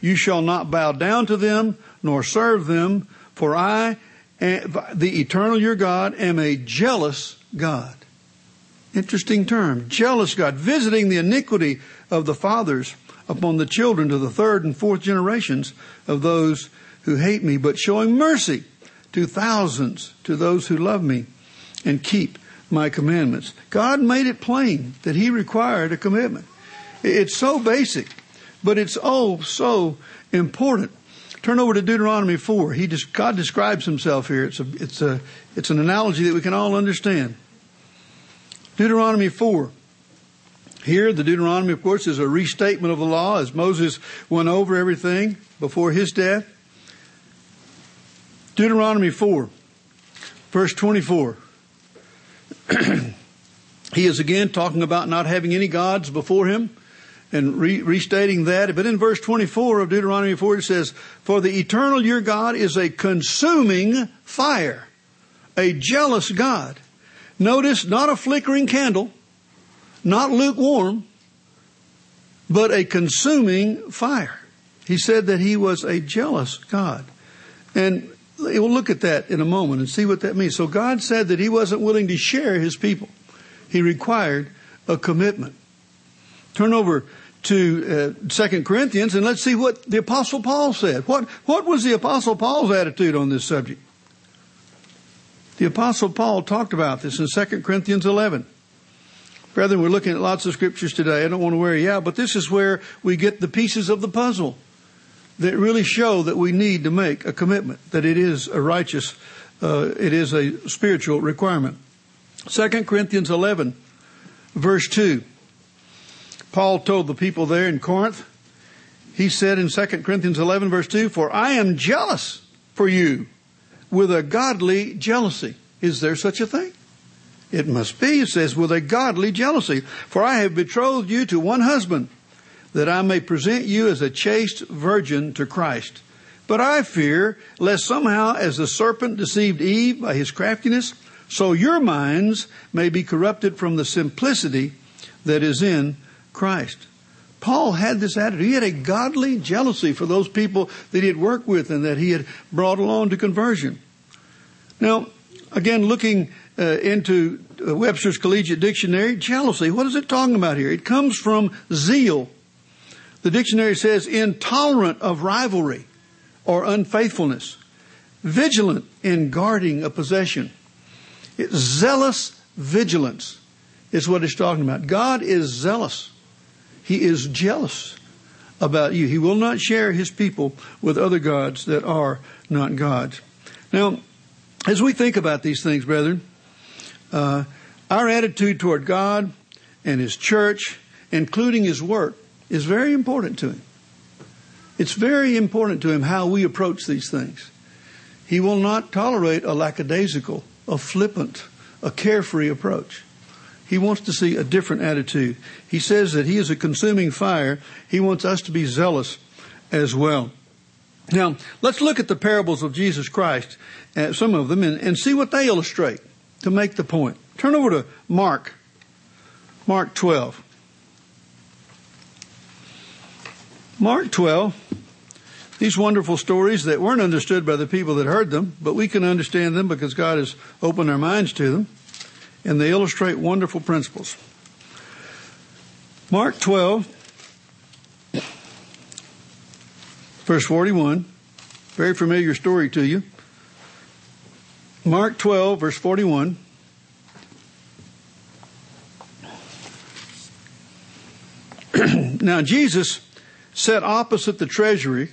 You shall not bow down to them, nor serve them, for I, eh, the eternal your God, am a jealous God. Interesting term. Jealous God, visiting the iniquity of the fathers upon the children to the third and fourth generations of those who hate me, but showing mercy to thousands to those who love me and keep my commandments. God made it plain that He required a commitment. It's so basic, but it's oh so important. Turn over to Deuteronomy 4. He just, God describes Himself here. It's a, it's a, it's an analogy that we can all understand. Deuteronomy 4. Here, the Deuteronomy, of course, is a restatement of the law as Moses went over everything before his death. Deuteronomy 4, verse 24. he is again talking about not having any gods before him and re- restating that. But in verse 24 of Deuteronomy 4, it says, For the eternal your God is a consuming fire, a jealous God. Notice, not a flickering candle, not lukewarm, but a consuming fire. He said that he was a jealous God. And we'll look at that in a moment and see what that means. So God said that he wasn't willing to share his people. He required a commitment. Turn over to uh, Corinthians and let's see what the apostle Paul said. What, what was the apostle Paul's attitude on this subject? The apostle Paul talked about this in 2 Corinthians 11. Brethren, we're looking at lots of scriptures today. I don't want to wear you out, but this is where we get the pieces of the puzzle that really show that we need to make a commitment, that it is a righteous, uh, it is a spiritual requirement. 2 Corinthians 11, verse 2. Paul told the people there in Corinth, he said in 2 Corinthians 11, verse 2, For I am jealous for you with a godly jealousy. Is there such a thing? It must be, it says, with a godly jealousy. For I have betrothed you to one husband, that I may present you as a chaste virgin to Christ. But I fear, lest somehow, as the serpent deceived Eve by his craftiness, so your minds may be corrupted from the simplicity that is in Christ. Paul had this attitude. He had a godly jealousy for those people that he had worked with and that he had brought along to conversion. Now, again, looking uh, into Webster's Collegiate Dictionary, jealousy, what is it talking about here? It comes from zeal. The dictionary says intolerant of rivalry or unfaithfulness, vigilant in guarding a possession. Zealous vigilance is what it's talking about. God is zealous he is jealous about you. He will not share his people with other gods that are not gods. Now, as we think about these things, brethren, uh, our attitude toward God and his church, including his work, is very important to him. It's very important to him how we approach these things. He will not tolerate a lackadaisical, a flippant, a carefree approach. He wants to see a different attitude. He says that He is a consuming fire. He wants us to be zealous as well. Now, let's look at the parables of Jesus Christ, uh, some of them, and, and see what they illustrate to make the point. Turn over to Mark, Mark 12. Mark 12, these wonderful stories that weren't understood by the people that heard them, but we can understand them because God has opened our minds to them and they illustrate wonderful principles. Mark 12, verse 41, very familiar story to you. Mark 12, verse 41. now, Jesus sat opposite the treasury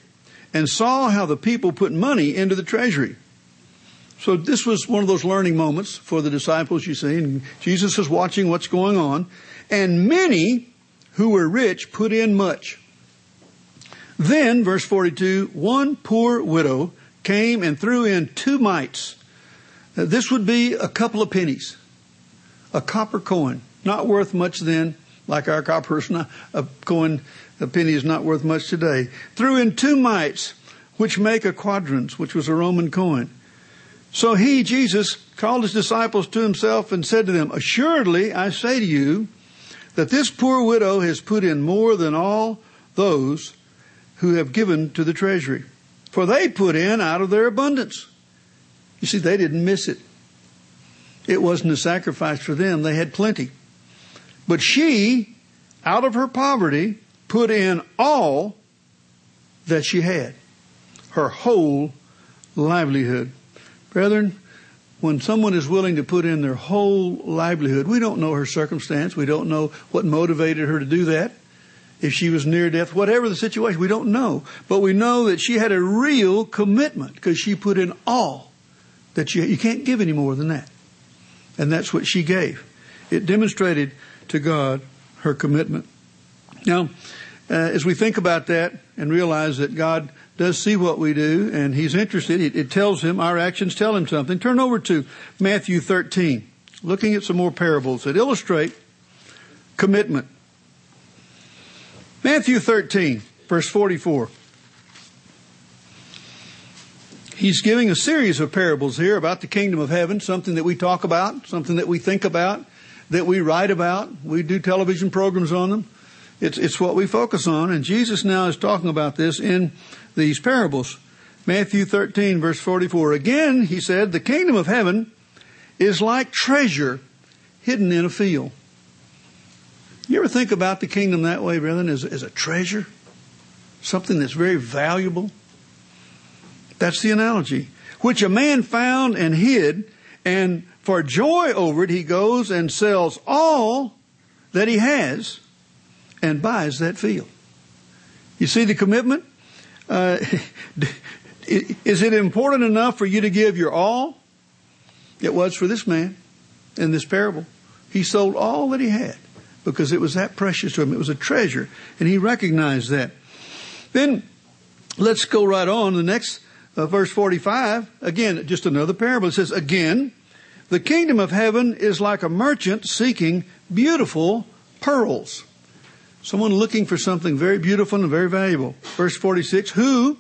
and saw how the people put money into the treasury. So this was one of those learning moments for the disciples, you see, and Jesus is watching what's going on. And many who were rich put in much. Then, verse 42, one poor widow came and threw in two mites. This would be a couple of pennies, a copper coin, not worth much then, like our copper coin, a penny is not worth much today. Threw in two mites, which make a quadrans, which was a Roman coin. So he, Jesus, called his disciples to himself and said to them, Assuredly, I say to you, that this poor widow has put in more than all those who have given to the treasury. For they put in out of their abundance. You see, they didn't miss it. It wasn't a sacrifice for them. They had plenty. But she, out of her poverty, put in all that she had. Her whole livelihood. Brethren, when someone is willing to put in their whole livelihood, we don't know her circumstance. We don't know what motivated her to do that. If she was near death, whatever the situation, we don't know. But we know that she had a real commitment because she put in all that you, you can't give any more than that. And that's what she gave. It demonstrated to God her commitment. Now, uh, as we think about that and realize that God does see what we do and he's interested. It, it, tells him, our actions tell him something. Turn over to Matthew 13, looking at some more parables that illustrate commitment. Matthew 13, verse 44. He's giving a series of parables here about the kingdom of heaven, something that we talk about, something that we think about, that we write about. We do television programs on them. It's, it's what we focus on. And Jesus now is talking about this in these parables. Matthew 13 verse 44. Again, he said, the kingdom of heaven is like treasure hidden in a field. You ever think about the kingdom that way, brethren, as, as a treasure? Something that's very valuable? That's the analogy. Which a man found and hid, and for joy over it, he goes and sells all that he has and buys that field. You see the commitment? Uh, is it important enough for you to give your all? It was for this man in this parable. He sold all that he had because it was that precious to him. It was a treasure, and he recognized that. Then let's go right on. The next uh, verse 45, again, just another parable. It says, Again, the kingdom of heaven is like a merchant seeking beautiful pearls. Someone looking for something very beautiful and very valuable. Verse 46, who,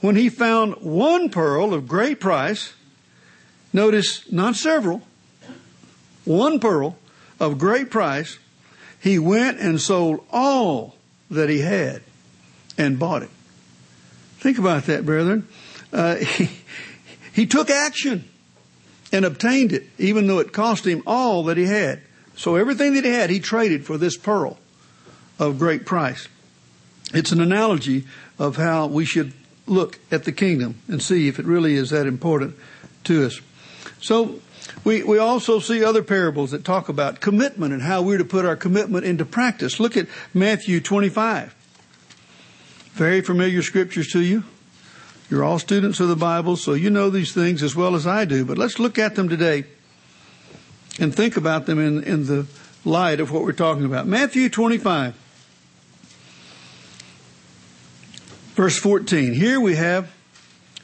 when he found one pearl of great price, notice not several, one pearl of great price, he went and sold all that he had and bought it. Think about that, brethren. Uh, he, he took action and obtained it, even though it cost him all that he had. So everything that he had, he traded for this pearl of great price. It's an analogy of how we should look at the kingdom and see if it really is that important to us. So we, we also see other parables that talk about commitment and how we're to put our commitment into practice. Look at Matthew 25. Very familiar scriptures to you. You're all students of the Bible, so you know these things as well as I do. But let's look at them today and think about them in, in the light of what we're talking about. Matthew 25. Verse 14. Here we have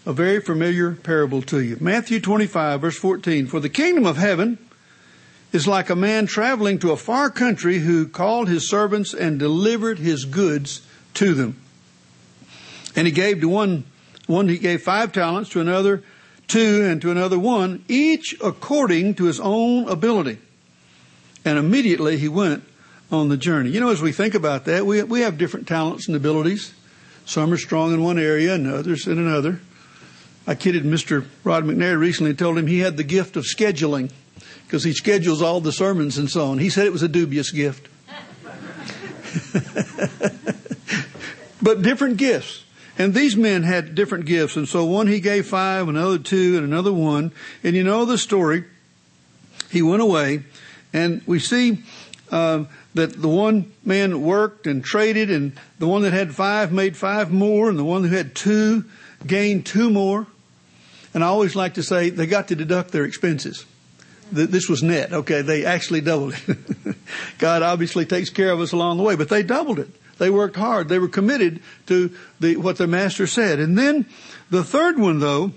a very familiar parable to you. Matthew 25 verse 14. For the kingdom of heaven is like a man traveling to a far country who called his servants and delivered his goods to them. And he gave to one, one he gave five talents, to another two, and to another one, each according to his own ability. And immediately he went on the journey. You know, as we think about that, we, we have different talents and abilities. Some are strong in one area and others in another. I kidded Mr. Rod McNair recently and told him he had the gift of scheduling because he schedules all the sermons and so on. He said it was a dubious gift. but different gifts. And these men had different gifts. And so one he gave five, another two, and another one. And you know the story. He went away and we see uh, that the one man worked and traded and the one that had five made five more and the one who had two gained two more. And I always like to say they got to deduct their expenses. This was net. Okay. They actually doubled it. God obviously takes care of us along the way, but they doubled it. They worked hard. They were committed to the, what their master said. And then the third one though,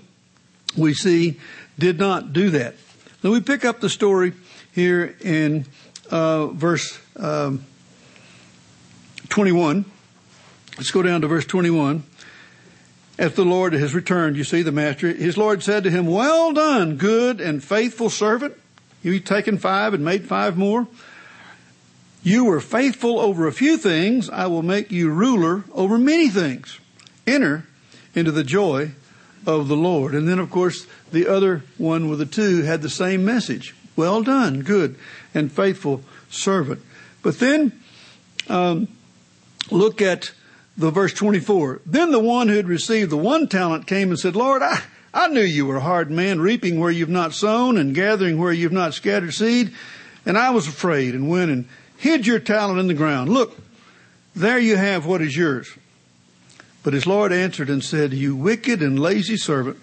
we see did not do that. Then we pick up the story here in uh, verse um, 21. Let's go down to verse 21. as the Lord has returned, you see, the master, his Lord said to him, Well done, good and faithful servant. You've taken five and made five more. You were faithful over a few things. I will make you ruler over many things. Enter into the joy of the Lord. And then, of course, the other one with the two had the same message. Well done, good and faithful servant. But then, um, look at the verse 24. Then the one who had received the one talent came and said, Lord, I, I knew you were a hard man, reaping where you've not sown and gathering where you've not scattered seed. And I was afraid and went and hid your talent in the ground. Look, there you have what is yours. But his Lord answered and said, You wicked and lazy servant,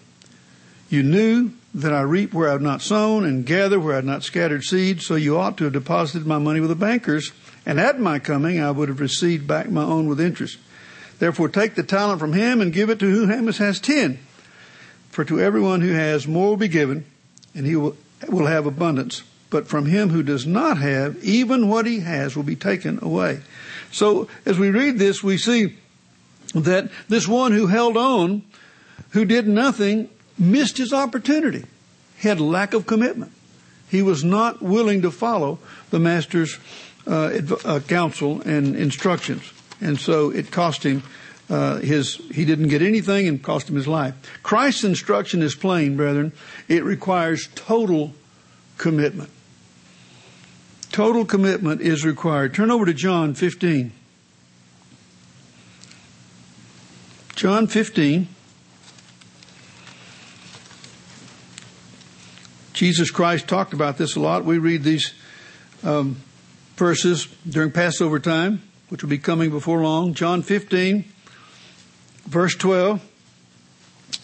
you knew that I reap where I have not sown and gather where I have not scattered seed, so you ought to have deposited my money with the bankers, and at my coming I would have received back my own with interest. Therefore take the talent from him and give it to whom has ten. For to everyone who has more will be given, and he will, will have abundance. But from him who does not have, even what he has will be taken away. So as we read this, we see that this one who held on, who did nothing, missed his opportunity. He had lack of commitment. He was not willing to follow the master's uh, uh, counsel and instructions. And so it cost him uh, his, he didn't get anything and cost him his life. Christ's instruction is plain, brethren. It requires total commitment. Total commitment is required. Turn over to John 15. John 15. Jesus Christ talked about this a lot. We read these um, verses during Passover time, which will be coming before long. John 15, verse 12.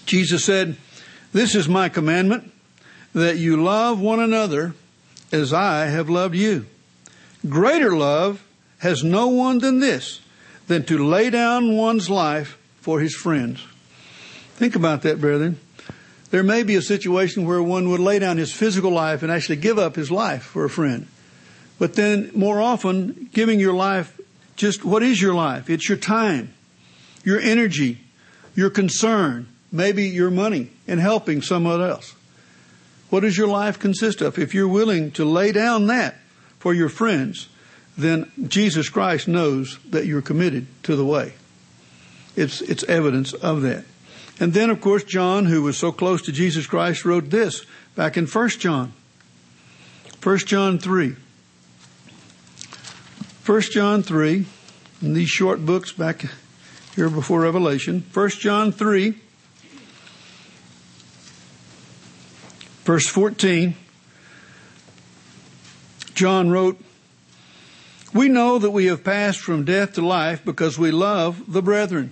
Jesus said, This is my commandment, that you love one another as I have loved you. Greater love has no one than this, than to lay down one's life for his friends. Think about that, brethren. There may be a situation where one would lay down his physical life and actually give up his life for a friend. But then more often, giving your life, just what is your life? It's your time, your energy, your concern, maybe your money, and helping someone else. What does your life consist of? If you're willing to lay down that for your friends, then Jesus Christ knows that you're committed to the way. It's, it's evidence of that. And then, of course, John, who was so close to Jesus Christ, wrote this back in 1 John. 1 John 3. 1 John 3, in these short books back here before Revelation. 1 John 3, verse 14. John wrote, We know that we have passed from death to life because we love the brethren.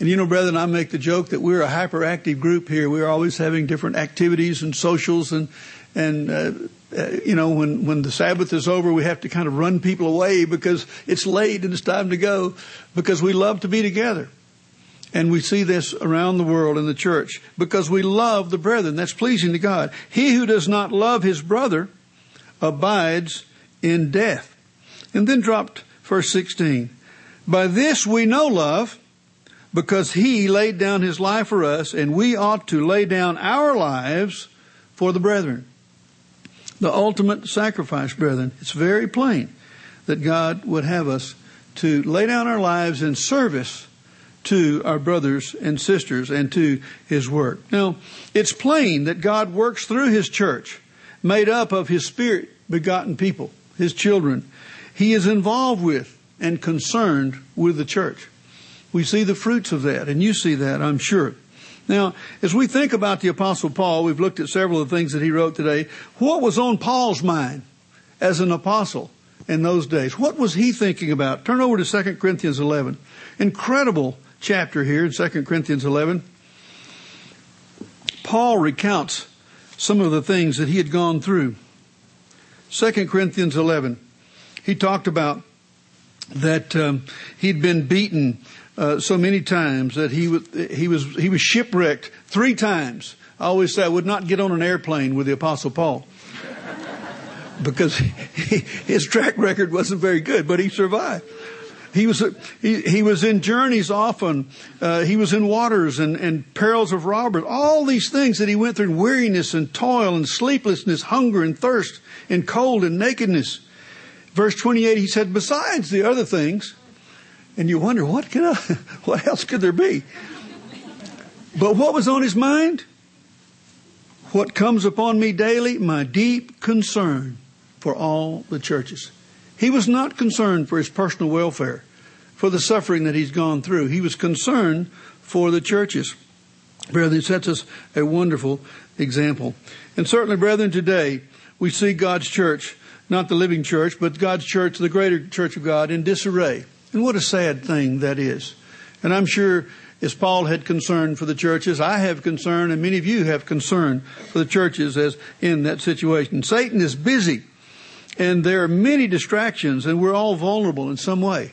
And you know, brethren, I make the joke that we're a hyperactive group here. We're always having different activities and socials and, and, uh, uh, you know, when, when the Sabbath is over, we have to kind of run people away because it's late and it's time to go because we love to be together. And we see this around the world in the church because we love the brethren. That's pleasing to God. He who does not love his brother abides in death. And then dropped verse 16. By this we know love because he laid down his life for us, and we ought to lay down our lives for the brethren. The ultimate sacrifice, brethren. It's very plain that God would have us to lay down our lives in service to our brothers and sisters and to his work. Now, it's plain that God works through his church, made up of his spirit begotten people, his children. He is involved with and concerned with the church. We see the fruits of that, and you see that, I'm sure. Now, as we think about the Apostle Paul, we've looked at several of the things that he wrote today. What was on Paul's mind as an apostle in those days? What was he thinking about? Turn over to 2 Corinthians 11. Incredible chapter here in 2 Corinthians 11. Paul recounts some of the things that he had gone through. 2 Corinthians 11. He talked about that um, he'd been beaten uh, so many times that he, w- he was he was shipwrecked three times. I always say I would not get on an airplane with the Apostle Paul because he, his track record wasn't very good, but he survived. He was, he, he was in journeys often. Uh, he was in waters and, and perils of robbers. All these things that he went through, weariness and toil and sleeplessness, hunger and thirst and cold and nakedness. Verse 28, he said, besides the other things, and you wonder, what can I, what else could there be? But what was on his mind? What comes upon me daily? My deep concern for all the churches. He was not concerned for his personal welfare, for the suffering that he's gone through. He was concerned for the churches. Brethren, sets us a wonderful example. And certainly, brethren, today we see God's church, not the living church, but God's church, the greater church of God, in disarray. And what a sad thing that is. And I'm sure as Paul had concern for the churches, I have concern, and many of you have concern for the churches as in that situation. Satan is busy and there are many distractions, and we're all vulnerable in some way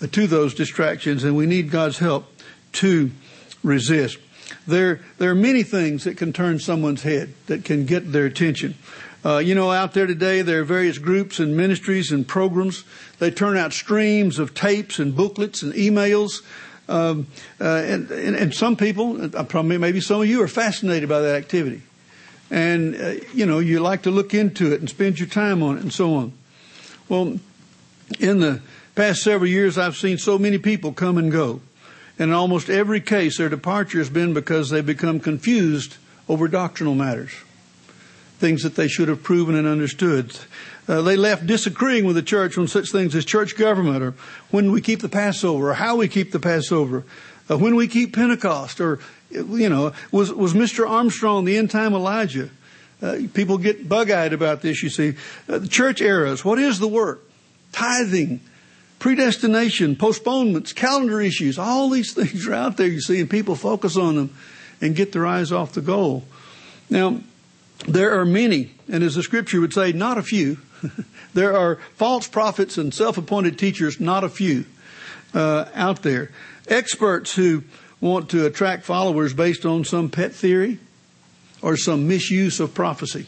to those distractions, and we need God's help to resist. There, there are many things that can turn someone's head, that can get their attention. Uh, you know, out there today, there are various groups and ministries and programs. They turn out streams of tapes and booklets and emails. Um, uh, and, and, and, some people, probably maybe some of you, are fascinated by that activity and uh, you know you like to look into it and spend your time on it and so on. Well, in the past several years, I've seen so many people come and go, and in almost every case, their departure has been because they've become confused over doctrinal matters, things that they should have proven and understood. Uh, they left disagreeing with the church on such things as church government, or when we keep the Passover, or how we keep the Passover, uh, when we keep Pentecost, or you know, was, was Mr. Armstrong the end time Elijah? Uh, people get bug eyed about this, you see. Uh, the church eras, what is the work? Tithing, predestination, postponements, calendar issues, all these things are out there, you see, and people focus on them and get their eyes off the goal. Now, there are many, and as the scripture would say, not a few. there are false prophets and self appointed teachers, not a few, uh, out there. Experts who want to attract followers based on some pet theory or some misuse of prophecy.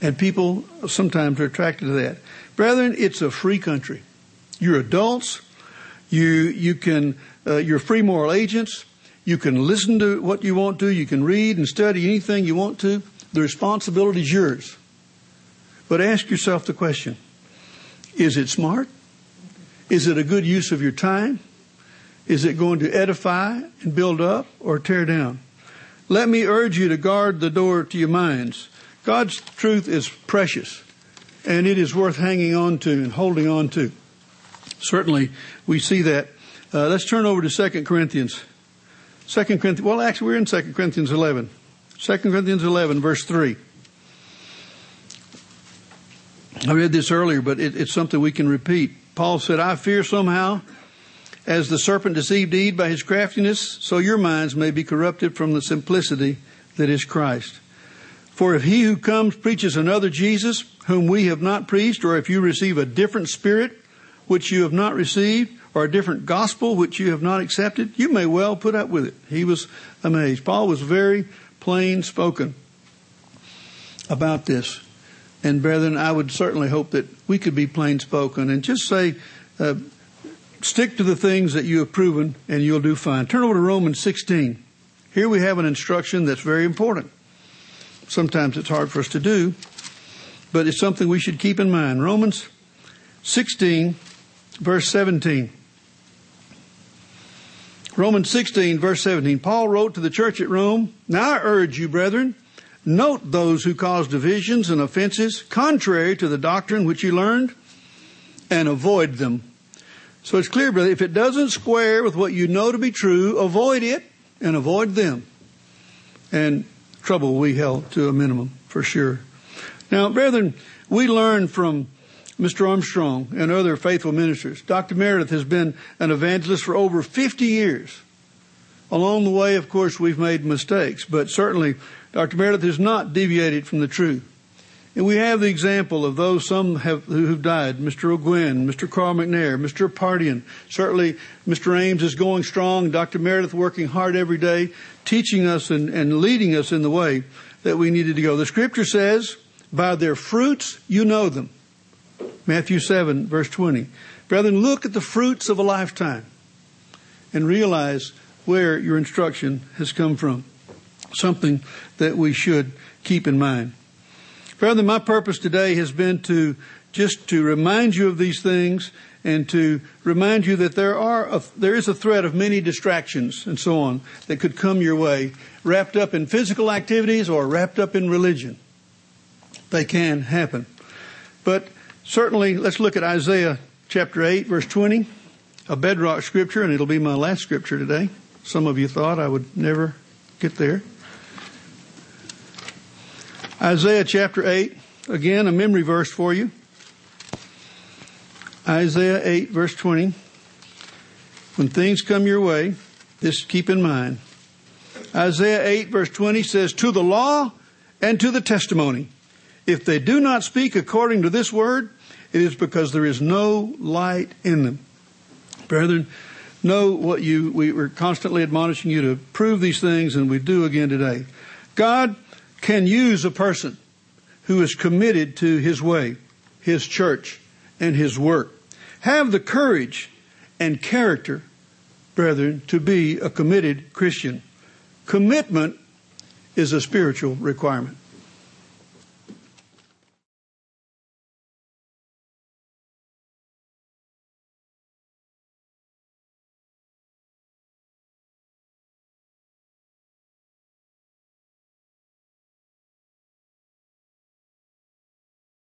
And people sometimes are attracted to that. Brethren, it's a free country. You're adults. You, you can, uh, you're free moral agents. You can listen to what you want to. You can read and study anything you want to. The responsibility is yours. But ask yourself the question, is it smart? Is it a good use of your time? Is it going to edify and build up or tear down? Let me urge you to guard the door to your minds. God's truth is precious and it is worth hanging on to and holding on to. Certainly we see that. Uh, let's turn over to 2 Corinthians. 2 Corinthians, well actually we're in 2 Corinthians 11. 2 Corinthians 11 verse 3. I read this earlier, but it, it's something we can repeat. Paul said, I fear somehow as the serpent deceived Eve by his craftiness, so your minds may be corrupted from the simplicity that is Christ. For if he who comes preaches another Jesus, whom we have not preached, or if you receive a different spirit, which you have not received, or a different gospel, which you have not accepted, you may well put up with it. He was amazed. Paul was very plain spoken about this. And brethren, I would certainly hope that we could be plain spoken and just say, uh, Stick to the things that you have proven and you'll do fine. Turn over to Romans 16. Here we have an instruction that's very important. Sometimes it's hard for us to do, but it's something we should keep in mind. Romans 16, verse 17. Romans 16, verse 17. Paul wrote to the church at Rome, Now I urge you, brethren, note those who cause divisions and offenses contrary to the doctrine which you learned, and avoid them. So it's clear, brother, if it doesn't square with what you know to be true, avoid it and avoid them. And trouble we held to a minimum, for sure. Now, brethren, we learn from Mr. Armstrong and other faithful ministers. Dr. Meredith has been an evangelist for over 50 years. Along the way, of course, we've made mistakes, but certainly Dr. Meredith has not deviated from the truth. And we have the example of those some have who've died, Mr. Ogwyn, Mr. Carl McNair, Mr. Pardian. Certainly, Mr. Ames is going strong. Dr. Meredith working hard every day, teaching us and, and leading us in the way that we needed to go. The scripture says, by their fruits you know them. Matthew 7 verse 20. Brethren, look at the fruits of a lifetime and realize where your instruction has come from. Something that we should keep in mind. Brethren, my purpose today has been to just to remind you of these things and to remind you that there are a, there is a threat of many distractions and so on that could come your way, wrapped up in physical activities or wrapped up in religion. They can happen. But certainly, let's look at Isaiah chapter 8, verse 20, a bedrock scripture, and it'll be my last scripture today. Some of you thought I would never get there. Isaiah chapter 8, again, a memory verse for you. Isaiah 8, verse 20. When things come your way, this keep in mind. Isaiah 8, verse 20 says, To the law and to the testimony. If they do not speak according to this word, it is because there is no light in them. Brethren, know what you, we were constantly admonishing you to prove these things, and we do again today. God can use a person who is committed to his way, his church, and his work. Have the courage and character, brethren, to be a committed Christian. Commitment is a spiritual requirement.